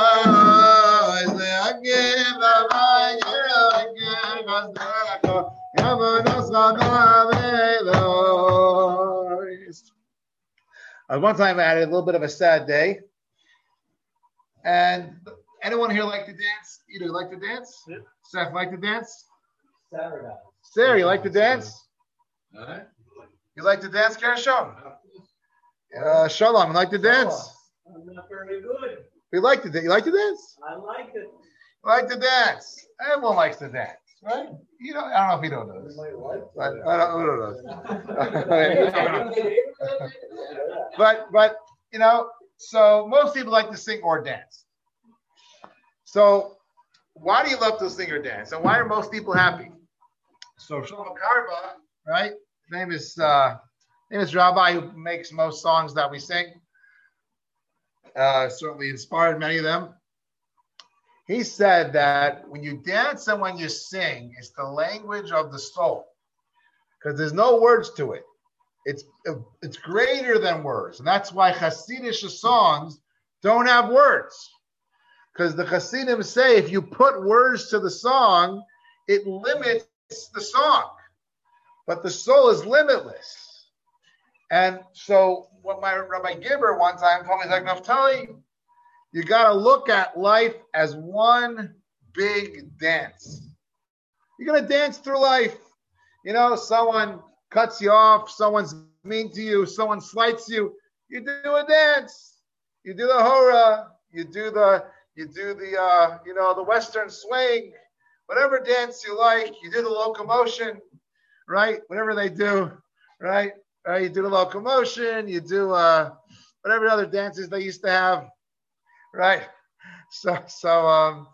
Speaker 1: Uh, one time I had a little bit of a sad day. And anyone here like to dance? You Either like to dance?
Speaker 2: Yeah.
Speaker 1: Seth like to dance?
Speaker 2: Saturday.
Speaker 1: Sarah, you like to dance?
Speaker 4: Alright.
Speaker 1: You like to dance, Gershon? Uh, Shalom, you like to dance?
Speaker 2: I'm not very good.
Speaker 1: You like to dance? You like to dance?
Speaker 2: I like it.
Speaker 1: You like to dance? Everyone likes to dance, right? You know, I don't know if you don't know this, but I don't, who knows? *laughs* but but you know, so most people like to sing or dance. So why do you love to sing or dance? And why are most people happy? So Shlomo Carlebach, right? Famous uh famous rabbi who makes most songs that we sing. Uh certainly inspired many of them. He said that when you dance and when you sing, it's the language of the soul. Because there's no words to it. It's it's greater than words, and that's why Hasidic songs don't have words. Because the Hasidim say if you put words to the song, it limits the song, but the soul is limitless. And so, what my Rabbi Gibber one time told me, he's like, Naftali, you got to look at life as one big dance. You're gonna dance through life. You know, someone cuts you off, someone's mean to you, someone slights you. You do a dance. You do the hora. You do the you do the uh, you know the western swing, whatever dance you like. You do the locomotion, right? Whatever they do, right? Right? You do the locomotion. You do uh, whatever other dances they used to have, right? *laughs* So so um,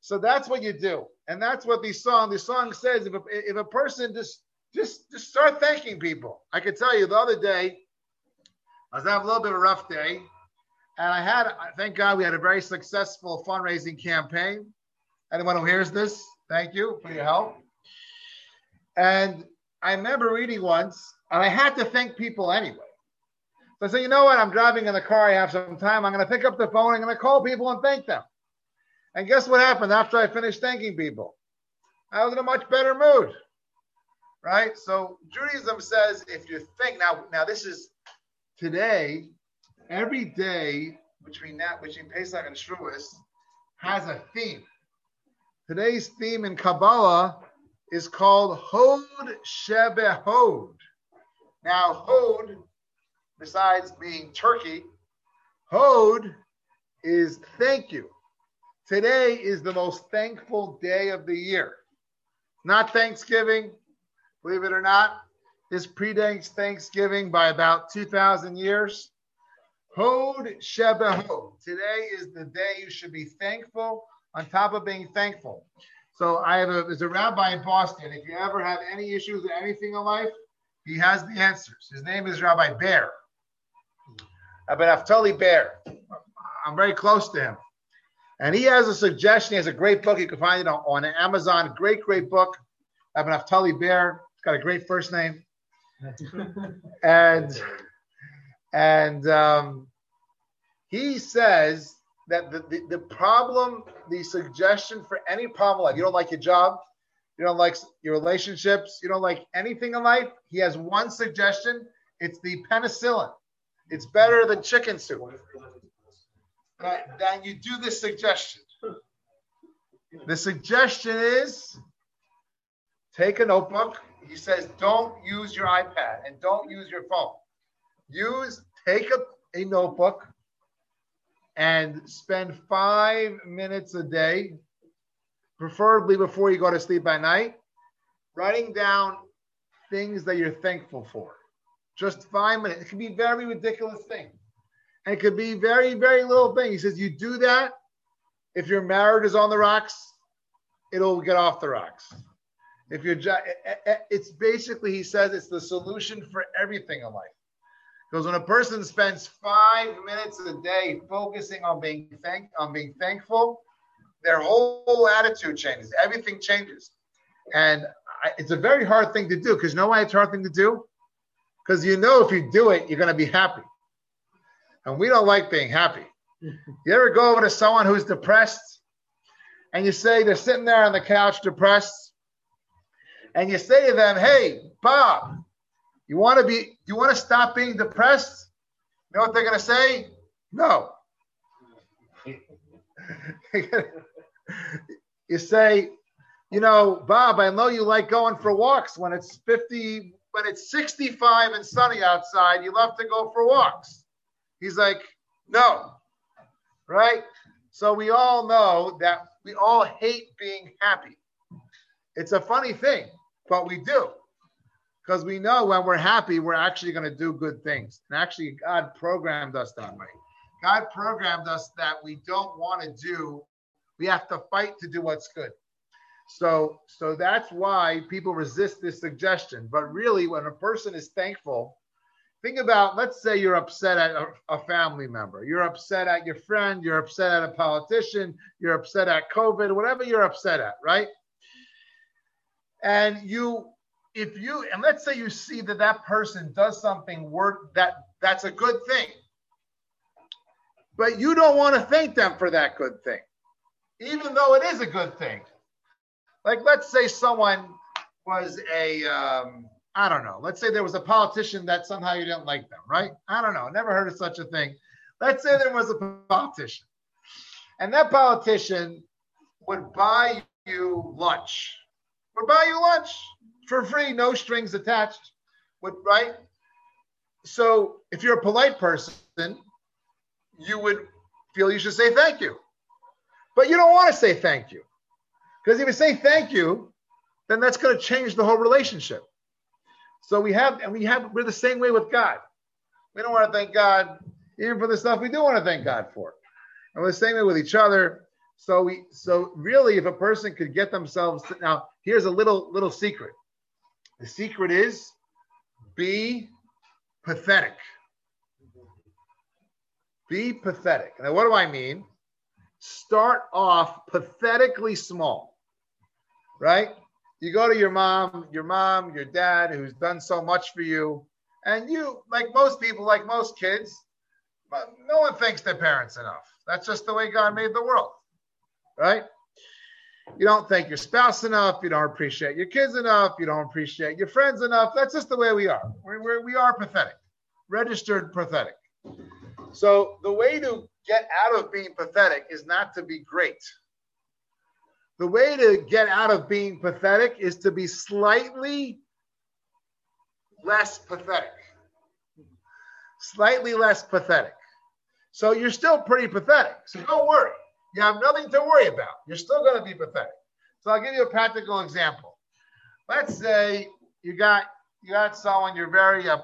Speaker 1: so that's what you do, and that's what the song the song says. If a, if a person just just just start thanking people, I could tell you the other day, I was having a little bit of a rough day, and I had thank God we had a very successful fundraising campaign. Anyone who hears this, thank you for your help. And I remember reading once, and I had to thank people anyway. So I said, you know what? I'm driving in the car. I have some time. I'm going to pick up the phone. I'm going to call people and thank them. And guess what happened after I finished thanking people? I was in a much better mood, right? So Judaism says if you think now, now this is today, every day between that between Pesach and Shavuos has a theme. Today's theme in Kabbalah is called Hod Shebehod. Now, Hod, besides being turkey, Hod is thank you. Today is the most thankful day of the year. Not Thanksgiving, believe it or not. This predates Thanksgiving by about 2,000 years. Hod Shebehod. Today is the day you should be thankful on top of being thankful. So I have a there's a rabbi in Boston. If you ever have any issues with anything in life, he has the answers. His name is Rabbi Bear. Rabbi Naftali Bear. I'm very close to him. And he has a suggestion. He has a great book. You can find it on, on Amazon. Great, great book. Rabbi Naftali Bear. It's got a great first name. and and um, he says that the, the, the problem, the suggestion for any problem, like you don't like your job, you don't like your relationships, you don't like anything in life, he has one suggestion. It's the penicillin. It's better than chicken soup. That, that you do this suggestion. The suggestion is take a notebook. He says, don't use your iPad and don't use your phone. Use, take a, a notebook and spend five minutes a day, preferably before you go to sleep at night, writing down things that you're thankful for. Just five minutes. It can be very ridiculous thing. And it could be very, very little thing. He says, you do that. If your marriage is on the rocks, it'll get off the rocks. If you're, just, eh, eh, eh, it's basically, he says, it's the solution for everything in life. Because when a person spends five minutes a day focusing on being thank on being thankful, their whole attitude changes. Everything changes, and I, it's a very hard thing to do. Because you know why it's a hard thing to do? Because you know if you do it, you're going to be happy, and we don't like being happy. *laughs* You ever go over to someone who's depressed, and you say they're sitting there on the couch depressed, and you say to them, "Hey, Bob." You want to be, you want to stop being depressed? You know what they're going to say? No. *laughs* you say, you know, Bob, I know you like going for walks when it's 50, when it's 65 and sunny outside, you love to go for walks. He's like, no. Right? So we all know that we all hate being happy. It's a funny thing, but we do because we know when we're happy, we're actually going to do good things. And actually, God programmed us that way. God programmed us that we don't want to do, we have to fight to do what's good. So, so that's why people resist this suggestion. But really, when a person is thankful, think about let's say you're upset at a, a family member, you're upset at your friend, you're upset at a politician, you're upset at COVID, whatever you're upset at, right? And you if you and let's say you see that that person does something work that that's a good thing but you don't want to thank them for that good thing even though it is a good thing like let's say someone was a um, I don't know. Let's say there was a politician that somehow you didn't like them right? I don't know. Never heard of such a thing. Let's say there was a politician. And that politician would buy you lunch, would buy you lunch for free, no strings attached, would right? So if you're a polite person, you would feel you should say thank you. But you don't want to say thank you. Because if you say thank you, then that's going to change the whole relationship. So we have, and we have, we're the same way with God. We don't want to thank God even for the stuff we do want to thank God for. And we're the same way with each other. So we, so really, if a person could get themselves to, now, here's a little little secret. The secret is be pathetic. Be pathetic. Now, what do I mean? Start off pathetically small, right? You go to your mom, your mom, your dad, who's done so much for you, and you, like most people, like most kids, no one thanks their parents enough. That's just the way God made the world, right? You don't thank your spouse enough. You don't appreciate your kids enough. You don't appreciate your friends enough. That's just the way we are. We're, we're, we are pathetic, registered pathetic. So the way to get out of being pathetic is not to be great. The way to get out of being pathetic is to be slightly less pathetic. Slightly less pathetic. So you're still pretty pathetic. So don't worry. You have nothing to worry about. You're still going to be pathetic. So I'll give you a practical example. Let's say you got you got someone you're very uh,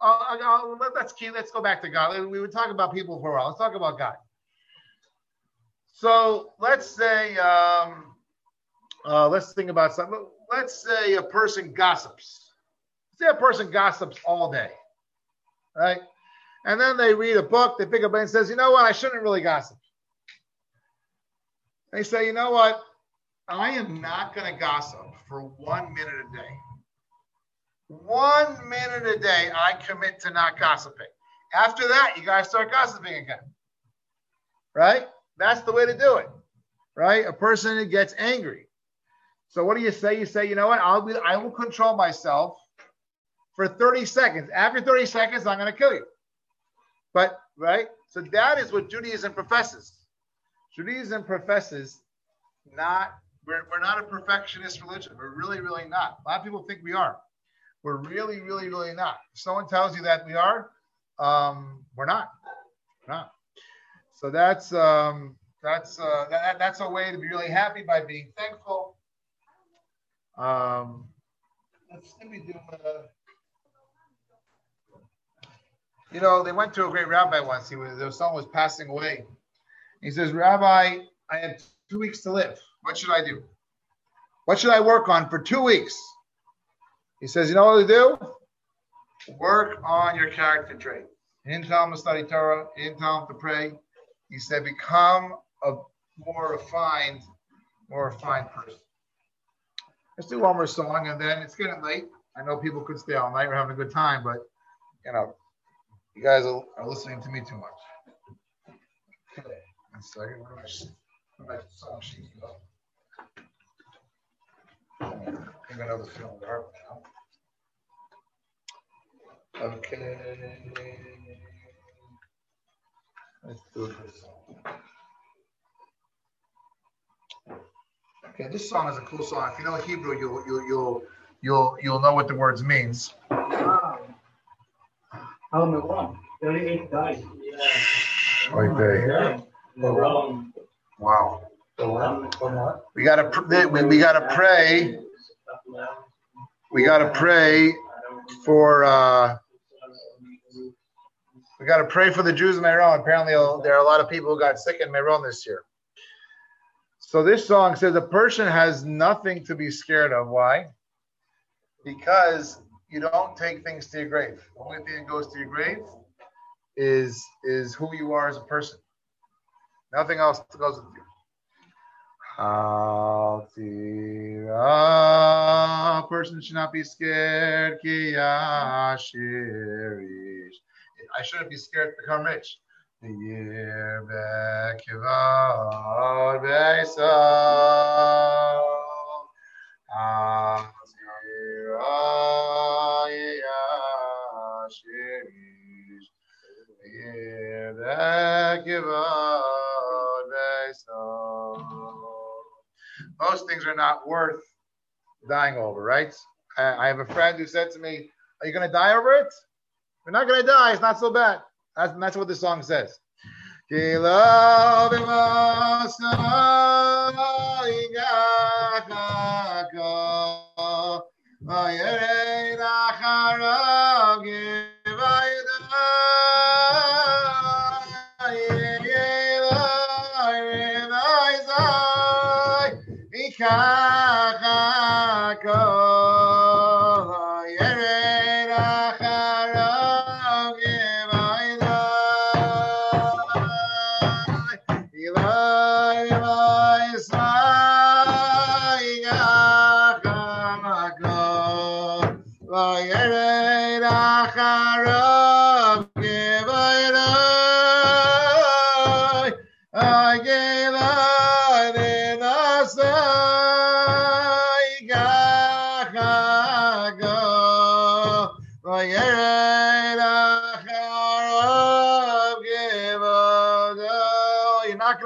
Speaker 1: uh, uh, let's keep, let's go back to God. We would talk about people for a while. Let's talk about God. So let's say um, uh, let's think about something. Let's say a person gossips. Say a person gossips all day, right? And then they read a book. They pick up and says, "You know what? I shouldn't really gossip." They say, "You know what? I am not going to gossip for one minute a day." One minute a day, I commit to not gossiping. After that, you guys start gossiping again. Right? That's the way to do it. Right? A person gets angry. So what do you say? You say, you know what? I'll be I will control myself for 30 seconds. After 30 seconds, I'm going to kill you. But right? So that is what Judaism professes. Judaism professes not we're, we're not a perfectionist religion. We're really, really not. A lot of people think we are. We're really, really, really not. If someone tells you that we are, um, we're not. We're not. So that's um, that's uh, that, that's a way to be really happy by being thankful. Um, let's do. Uh, you know, they went to a great rabbi once. He was there was was passing away. He says, Rabbi, I have two weeks to live. What should I do? What should I work on for two weeks? He says, you know what to do? Work on your character trait. Tell him to study Torah. Tell him to pray. He said, become a more refined, more refined person. Let's do one more song, and then it's getting late. I know people could stay all night. We're having a good time, but you know, you guys are, listening to me too much. Okay, one second. Where my, my song sheet go? Film dark now. Okay. Let's do this. Okay, this song is a cool song. If you know Hebrew, you'll you'll you'll you'll you'll know what the words means.
Speaker 2: Wow. How am I 38 guys.
Speaker 1: Right there.
Speaker 2: Wrong.
Speaker 1: Wow. We gotta pr- we, we gotta pray. We gotta pray for uh, we gotta pray for the Jews in Meron. Apparently, uh, there are a lot of people who got sick in Meron this year. So this song says a person has nothing to be scared of. Why? Because you don't take things to your grave. The only thing that goes to your grave is is who you are as a person. Nothing else goes with you. Tira, person should not be scared. Ki yashirish. I shouldn't be scared to become rich. Most things are not worth dying over, right? I have a friend who said to me, Are you going to die over it? You're not going to die. It's not so bad. That's, that's what the song says.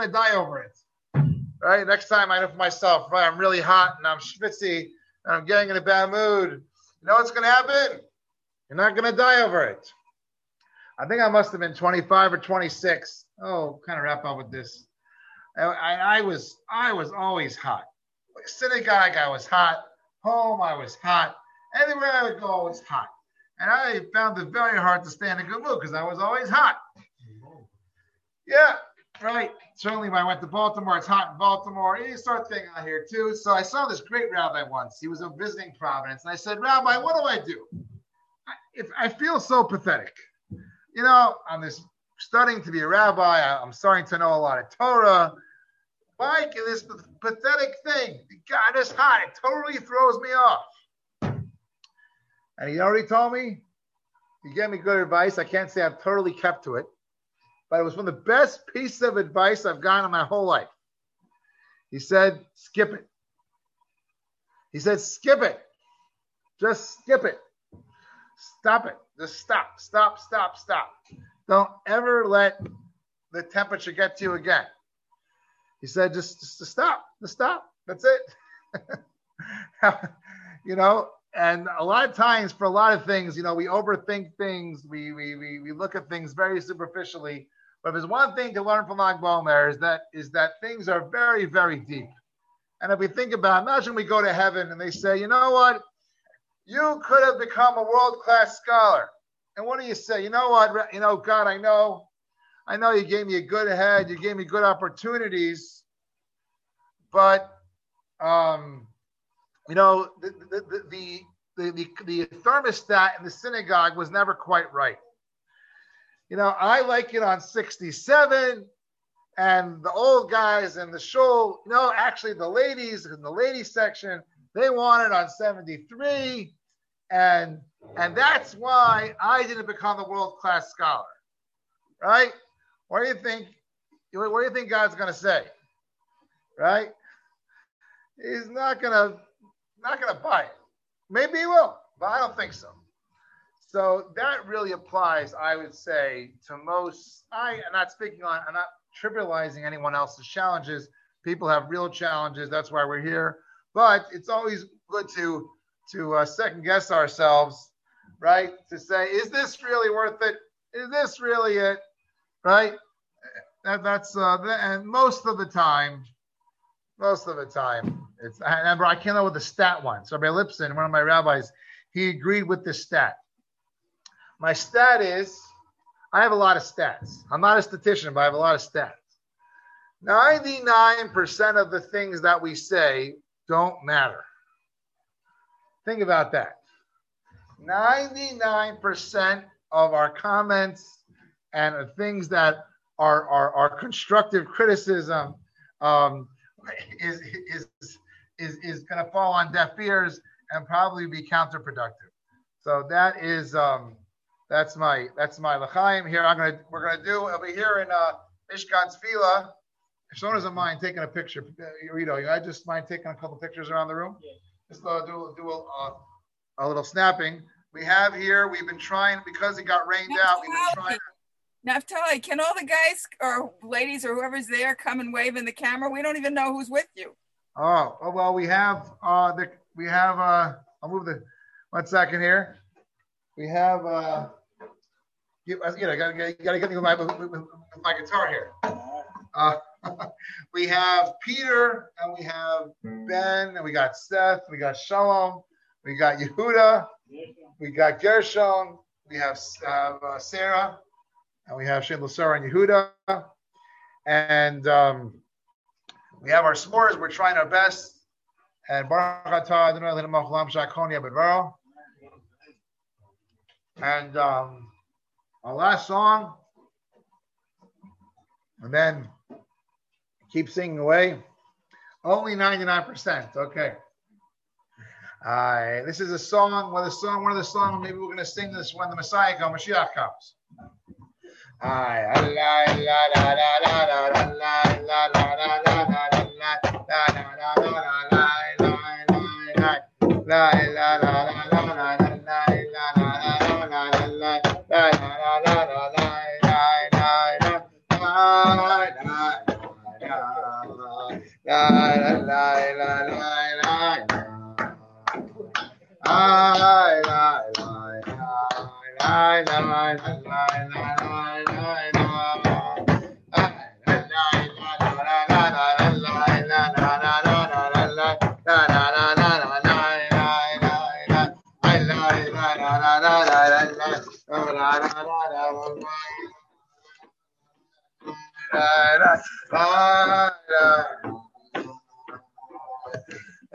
Speaker 1: To die over it. Right? Next time I know for myself, right? I'm really hot and I'm schwitzy and I'm getting in a bad mood. You know what's going to happen? You're not going to die over it. I think I must have been 25 or 26. Oh, kind of wrap up with this. I, I, I was I was always hot. Synagogue, I was hot. Home, I was hot. Everywhere I would go, I was hot. And I found it very hard to stay in a good mood because I was always hot. Yeah, right. Certainly when I went to Baltimore, it's hot in Baltimore. You start thinking out here too. So I saw this great rabbi once. He was a visiting Providence. And I said, Rabbi, what do I do? I, if I feel so pathetic. You know, I'm this studying to be a rabbi. I, I'm starting to know a lot of Torah. Can this pathetic thing? God, it's hot. It totally throws me off. And he already told me, he gave me good advice. I can't say I've totally kept to it, but it was one of the best pieces of advice I've gotten in my whole life. He said, skip it. He said, skip it. Just skip it. Stop it. Just stop, stop, stop, stop. Don't ever let the temperature get to you again. He said, just, just stop, just stop. That's it. *laughs* you know, and a lot of times for a lot of things, you know, we overthink things. We we we, we look at things very superficially. But if there's one thing to learn from Lag is that is that things are very very deep. And if we think about, imagine we go to heaven and they say, you know what, you could have become a world class scholar. And what do you say? You know what, you know, God, I know, I know you gave me a good head, you gave me good opportunities, but um, you know, the, the the, the, the thermostat in the synagogue was never quite right. You know, I like it on 67, and the old guys in the show, No, actually the ladies in the ladies section, they want it on 73. And and that's why I didn't become the world-class scholar. Right? What do you think? What do you think God's gonna say? Right? He's not gonna not to buy it. Maybe he will, but I don't think so. So that really applies, I would say, to most. I am not speaking on. I'm not trivializing anyone else's challenges. People have real challenges. That's why we're here. But it's always good to to uh, second guess ourselves, right? To say, is this really worth it? Is this really it? Right? That, that's uh, and most of the time, most of the time, it's I remember I came up with a stat once. Rabbi Lipson, one of my rabbis, he agreed with this stat. My stat is I have a lot of stats. I'm not a statistician, but I have a lot of stats. 99% of the things that we say don't matter. Think about that. 99% of our comments and things that are, are, are constructive criticism um, is, is is is going to fall on deaf ears and probably be counterproductive. So that is um, that's my that's my l'chaim here. I'm gonna we're gonna do over here in uh, Mishkan Tefillah. If someone doesn't mind taking a picture, you know, I just mind taking a couple pictures around the room. Yeah. Just uh, do do a, uh, a little snapping. We have here. We've been trying because it got rained out. We've been trying.
Speaker 3: Naftali, can all the guys or ladies or whoever's there come and wave in the camera? We don't even know who's with you.
Speaker 1: Oh, oh, well, we have uh the we have uh I'll move the one second here. We have uh you, uh, you know, gotta, got gotta get me with my, with, my guitar here. Uh, *laughs* we have Peter and we have Ben and we got Seth, we got Shalom, we got Yehuda, we got Gershon, we have uh, Sarah, and we have Shindla Sarah and Yehuda. And um, we have our s'mores. We're trying our best. And Baruch Atah Adonai L'Namach Lam Shakonia B'Dvaro. And um, our last song, and then keep singing away. Only 99%. Okay. Right. This is a song. Well, the song, one of the songs, maybe we're going to sing this when the Messiah comes, Mashiach comes. Bye.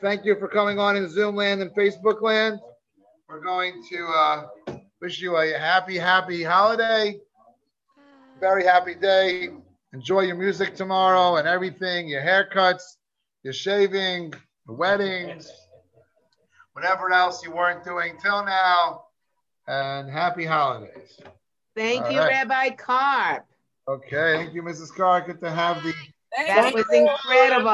Speaker 1: Thank you for coming on in Zoom land and Facebook land. We're going to uh, wish you a happy, happy holiday. Very happy day. Enjoy your music tomorrow and everything, your haircuts, your shaving, the weddings, whatever else you weren't doing till now. And happy holidays.
Speaker 4: Thank
Speaker 1: All
Speaker 4: you,
Speaker 1: right.
Speaker 4: Rabbi Carp.
Speaker 1: Okay. Thank you, Mrs. Carr. Good to have the
Speaker 4: That was incredible.